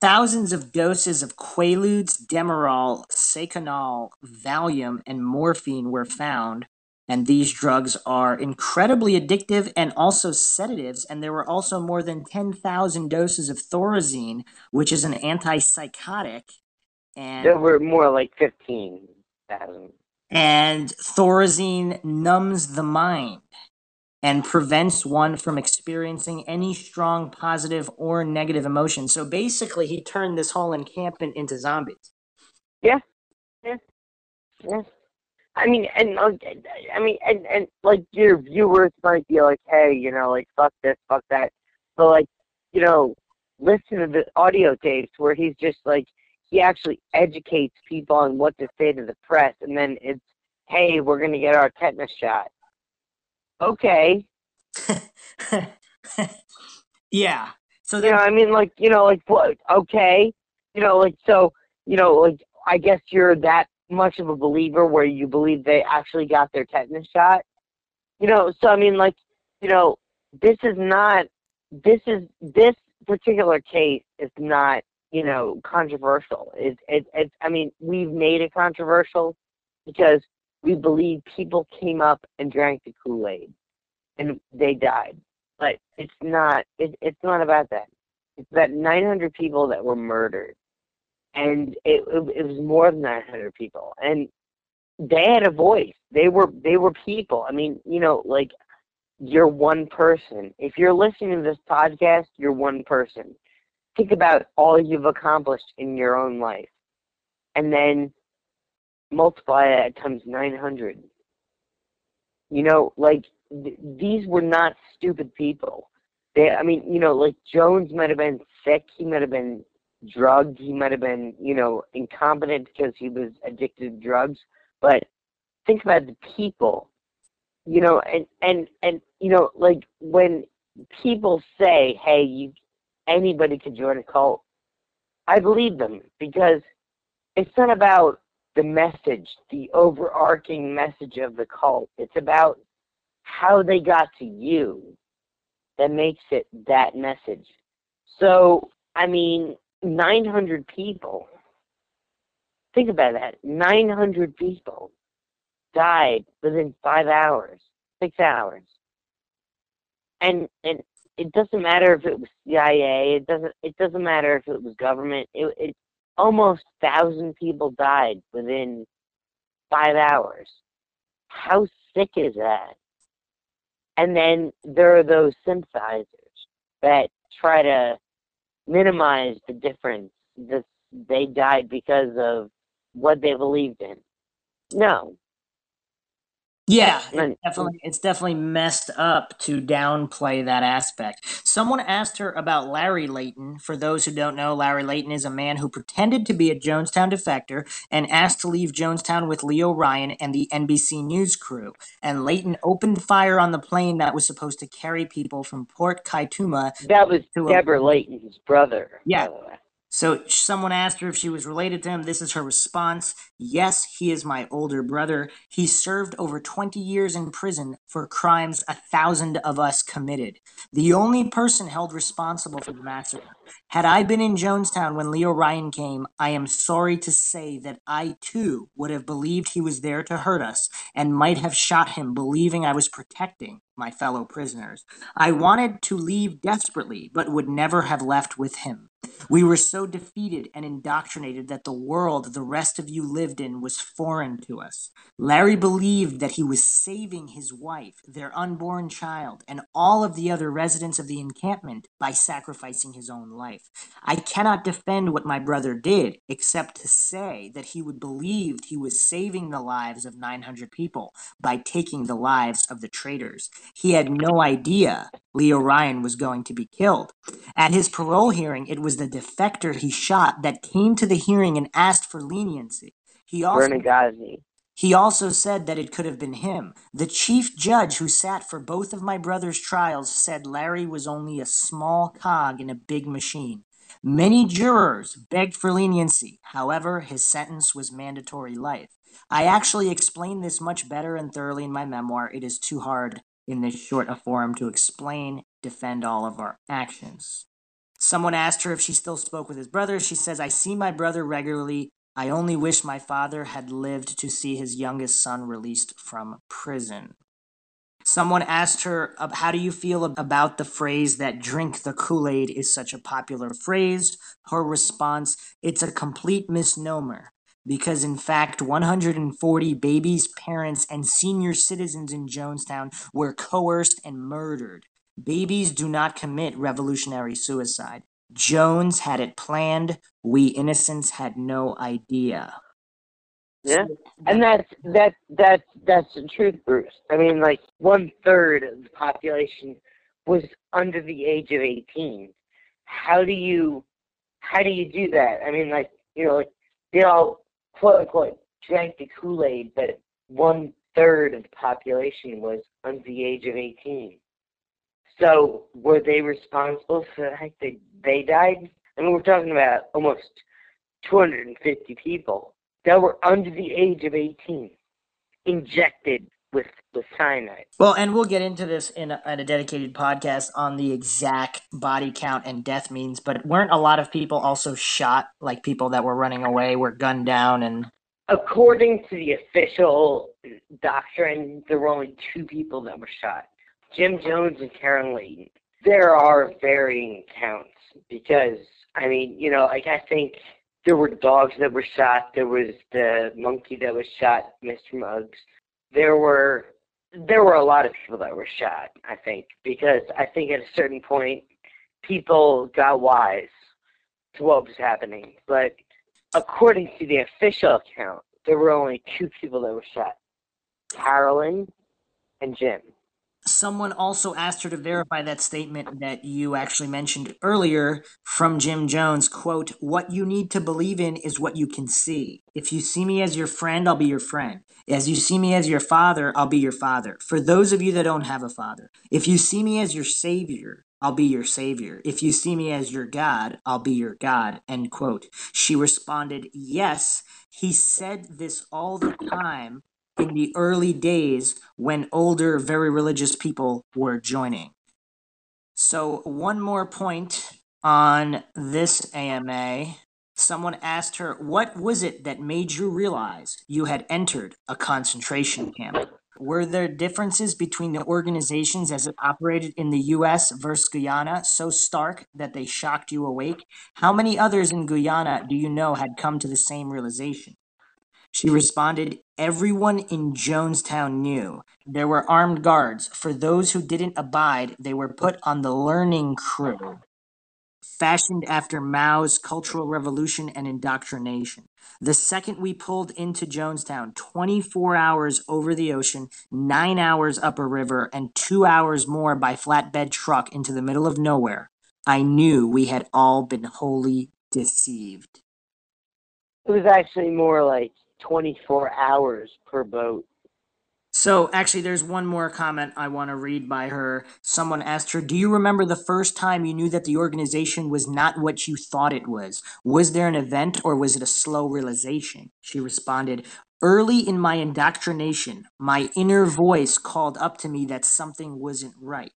Thousands of doses of Quaaludes, Demerol, Seconal, Valium, and morphine were found, and these drugs are incredibly addictive and also sedatives. And there were also more than 10,000 doses of Thorazine, which is an antipsychotic. And There were more like 15,000. and Thorazine numbs the mind and prevents one from experiencing any strong positive or negative emotion. So basically, he turned this whole encampment into zombies. Yeah. yeah, yeah. I mean, and I mean, and and like your viewers might be like, hey, you know, like fuck this, fuck that, but like, you know, listen to the audio tapes where he's just like, he actually educates people on what to say to the press, and then it's, hey, we're gonna get our tetanus shot. Okay, yeah. So you know, I mean, like, you know, like what? Okay, you know, like so, you know, like I guess you're that much of a believer where you believe they actually got their tetanus shot. You know, so I mean, like, you know, this is not, this is this particular case is not, you know, controversial. It, it, it I mean, we've made it controversial because we believe people came up and drank the Kool Aid and they died. But it's not. It, it's not about that. It's about 900 people that were murdered, and it, it, it was more than 900 people, and they had a voice. They were they were people. I mean, you know, like you're one person. If you're listening to this podcast, you're one person. Think about all you've accomplished in your own life, and then multiply that times 900. You know, like th- these were not stupid people. they, I mean, you know, like Jones might have been sick. He might have been drugged. He might have been, you know, incompetent because he was addicted to drugs. But think about the people, you know, and and and you know, like when people say, "Hey, you anybody could join a cult," I believe them because it's not about the message, the overarching message of the cult. It's about how they got to you that makes it that message. So, I mean, 900 people. Think about that. 900 people died within five hours, six hours. And and it doesn't matter if it was CIA. It doesn't. It doesn't matter if it was government. It, it almost thousand people died within five hours. How sick is that? And then there are those sympathizers that try to minimize the difference that they died because of what they believed in. No, yeah, it's definitely it's definitely messed up to downplay that aspect. Someone asked her about Larry Layton. For those who don't know, Larry Layton is a man who pretended to be a Jonestown defector and asked to leave Jonestown with Leo Ryan and the NBC News crew. And Layton opened fire on the plane that was supposed to carry people from Port Kaituma. That was Deborah a, Layton's brother. Yeah. So someone asked her if she was related to him. This is her response. Yes, he is my older brother. He served over 20 years in prison for crimes a thousand of us committed. The only person held responsible for the massacre. Had I been in Jonestown when Leo Ryan came, I am sorry to say that I too would have believed he was there to hurt us and might have shot him believing I was protecting my fellow prisoners. I wanted to leave desperately, but would never have left with him. We were so defeated and indoctrinated that the world the rest of you lived in was foreign to us. Larry believed that he was saving his wife, their unborn child, and all of the other residents of the encampment by sacrificing his own life. I cannot defend what my brother did, except to say that he would believed he was saving the lives of 900 people by taking the lives of the traitors. He had no idea Leo Ryan was going to be killed. At his parole hearing, it was the defector he shot that came to the hearing and asked for leniency. He also He also said that it could have been him. The chief judge who sat for both of my brother's trials said Larry was only a small cog in a big machine. Many jurors begged for leniency. However, his sentence was mandatory life. I actually explain this much better and thoroughly in my memoir. It is too hard in this short a forum to explain, defend all of our actions. Someone asked her if she still spoke with his brother. She says, I see my brother regularly. I only wish my father had lived to see his youngest son released from prison. Someone asked her, How do you feel about the phrase that drink the Kool Aid is such a popular phrase? Her response, It's a complete misnomer because in fact 140 babies, parents, and senior citizens in Jonestown were coerced and murdered. Babies do not commit revolutionary suicide. Jones had it planned. We innocents had no idea. Yeah, and that's that that that's the truth, Bruce. I mean, like one third of the population was under the age of eighteen. How do you how do you do that? I mean, like you know, like they all quote unquote drank the Kool Aid, but one third of the population was under the age of 18. So were they responsible for the fact that they died? I mean, we're talking about almost 250 people that were under the age of 18, injected with with cyanide. Well, and we'll get into this in a, in a dedicated podcast on the exact body count and death means. But weren't a lot of people also shot? Like people that were running away were gunned down and. According to the official doctrine, there were only two people that were shot: Jim Jones and Karen Layton. There are varying counts because I mean, you know, like I think there were dogs that were shot. There was the monkey that was shot, Mr. Muggs there were there were a lot of people that were shot. I think because I think at a certain point people got wise to what was happening, but according to the official account, there were only two people that were shot: Carolyn and Jim. Someone also asked her to verify that statement that you actually mentioned earlier from Jim Jones quote what you need to believe in is what you can see if you see me as your friend I'll be your friend as you see me as your father I'll be your father for those of you that don't have a father if you see me as your savior I'll be your savior. If you see me as your God, I'll be your God. End quote. She responded, Yes, he said this all the time in the early days when older, very religious people were joining. So, one more point on this AMA. Someone asked her, What was it that made you realize you had entered a concentration camp? Were there differences between the organizations as it operated in the US versus Guyana so stark that they shocked you awake? How many others in Guyana do you know had come to the same realization? She responded, Everyone in Jonestown knew. There were armed guards. For those who didn't abide, they were put on the learning crew, fashioned after Mao's Cultural Revolution and indoctrination. The second we pulled into Jonestown, 24 hours over the ocean, nine hours up a river, and two hours more by flatbed truck into the middle of nowhere, I knew we had all been wholly deceived. It was actually more like 24 hours per boat. So, actually, there's one more comment I want to read by her. Someone asked her, Do you remember the first time you knew that the organization was not what you thought it was? Was there an event or was it a slow realization? She responded, Early in my indoctrination, my inner voice called up to me that something wasn't right.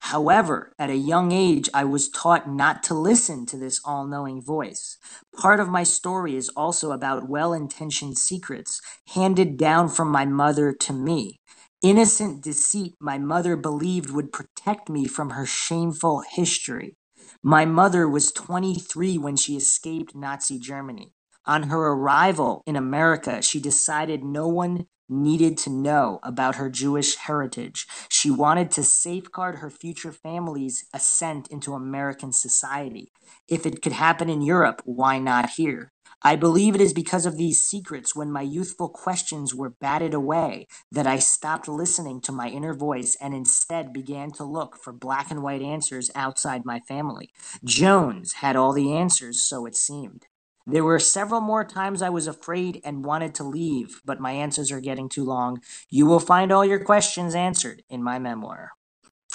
However, at a young age, I was taught not to listen to this all knowing voice. Part of my story is also about well intentioned secrets handed down from my mother to me. Innocent deceit my mother believed would protect me from her shameful history. My mother was 23 when she escaped Nazi Germany. On her arrival in America, she decided no one needed to know about her Jewish heritage. She wanted to safeguard her future family's ascent into American society. If it could happen in Europe, why not here? I believe it is because of these secrets when my youthful questions were batted away that I stopped listening to my inner voice and instead began to look for black and white answers outside my family. Jones had all the answers, so it seemed. There were several more times I was afraid and wanted to leave, but my answers are getting too long. You will find all your questions answered in my memoir.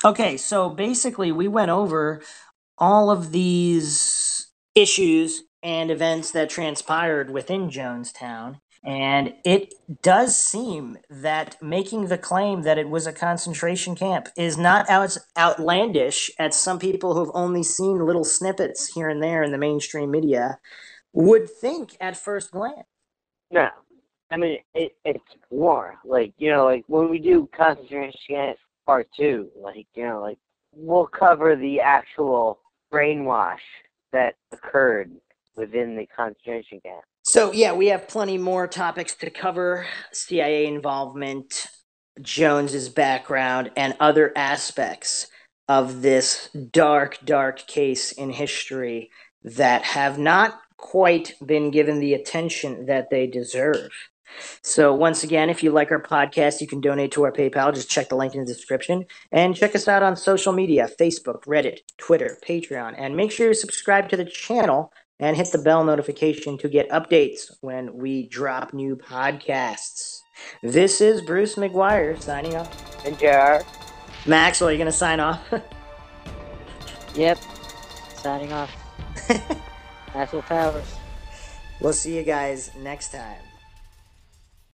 Okay, so basically, we went over all of these issues and events that transpired within Jonestown. And it does seem that making the claim that it was a concentration camp is not as outlandish as some people who've only seen little snippets here and there in the mainstream media would think at first glance. No. I mean, it, it's war. Like, you know, like when we do concentration camp part two, like, you know, like we'll cover the actual brainwash that occurred within the concentration camp. So, yeah, we have plenty more topics to cover CIA involvement, Jones's background, and other aspects of this dark, dark case in history that have not quite been given the attention that they deserve. So, once again, if you like our podcast, you can donate to our PayPal. Just check the link in the description. And check us out on social media Facebook, Reddit, Twitter, Patreon. And make sure you subscribe to the channel and hit the bell notification to get updates when we drop new podcasts. This is Bruce McGuire signing off. And JR? Maxwell, are you going to sign off? Yep. Signing off. Maxwell Powers. we'll see you guys next time.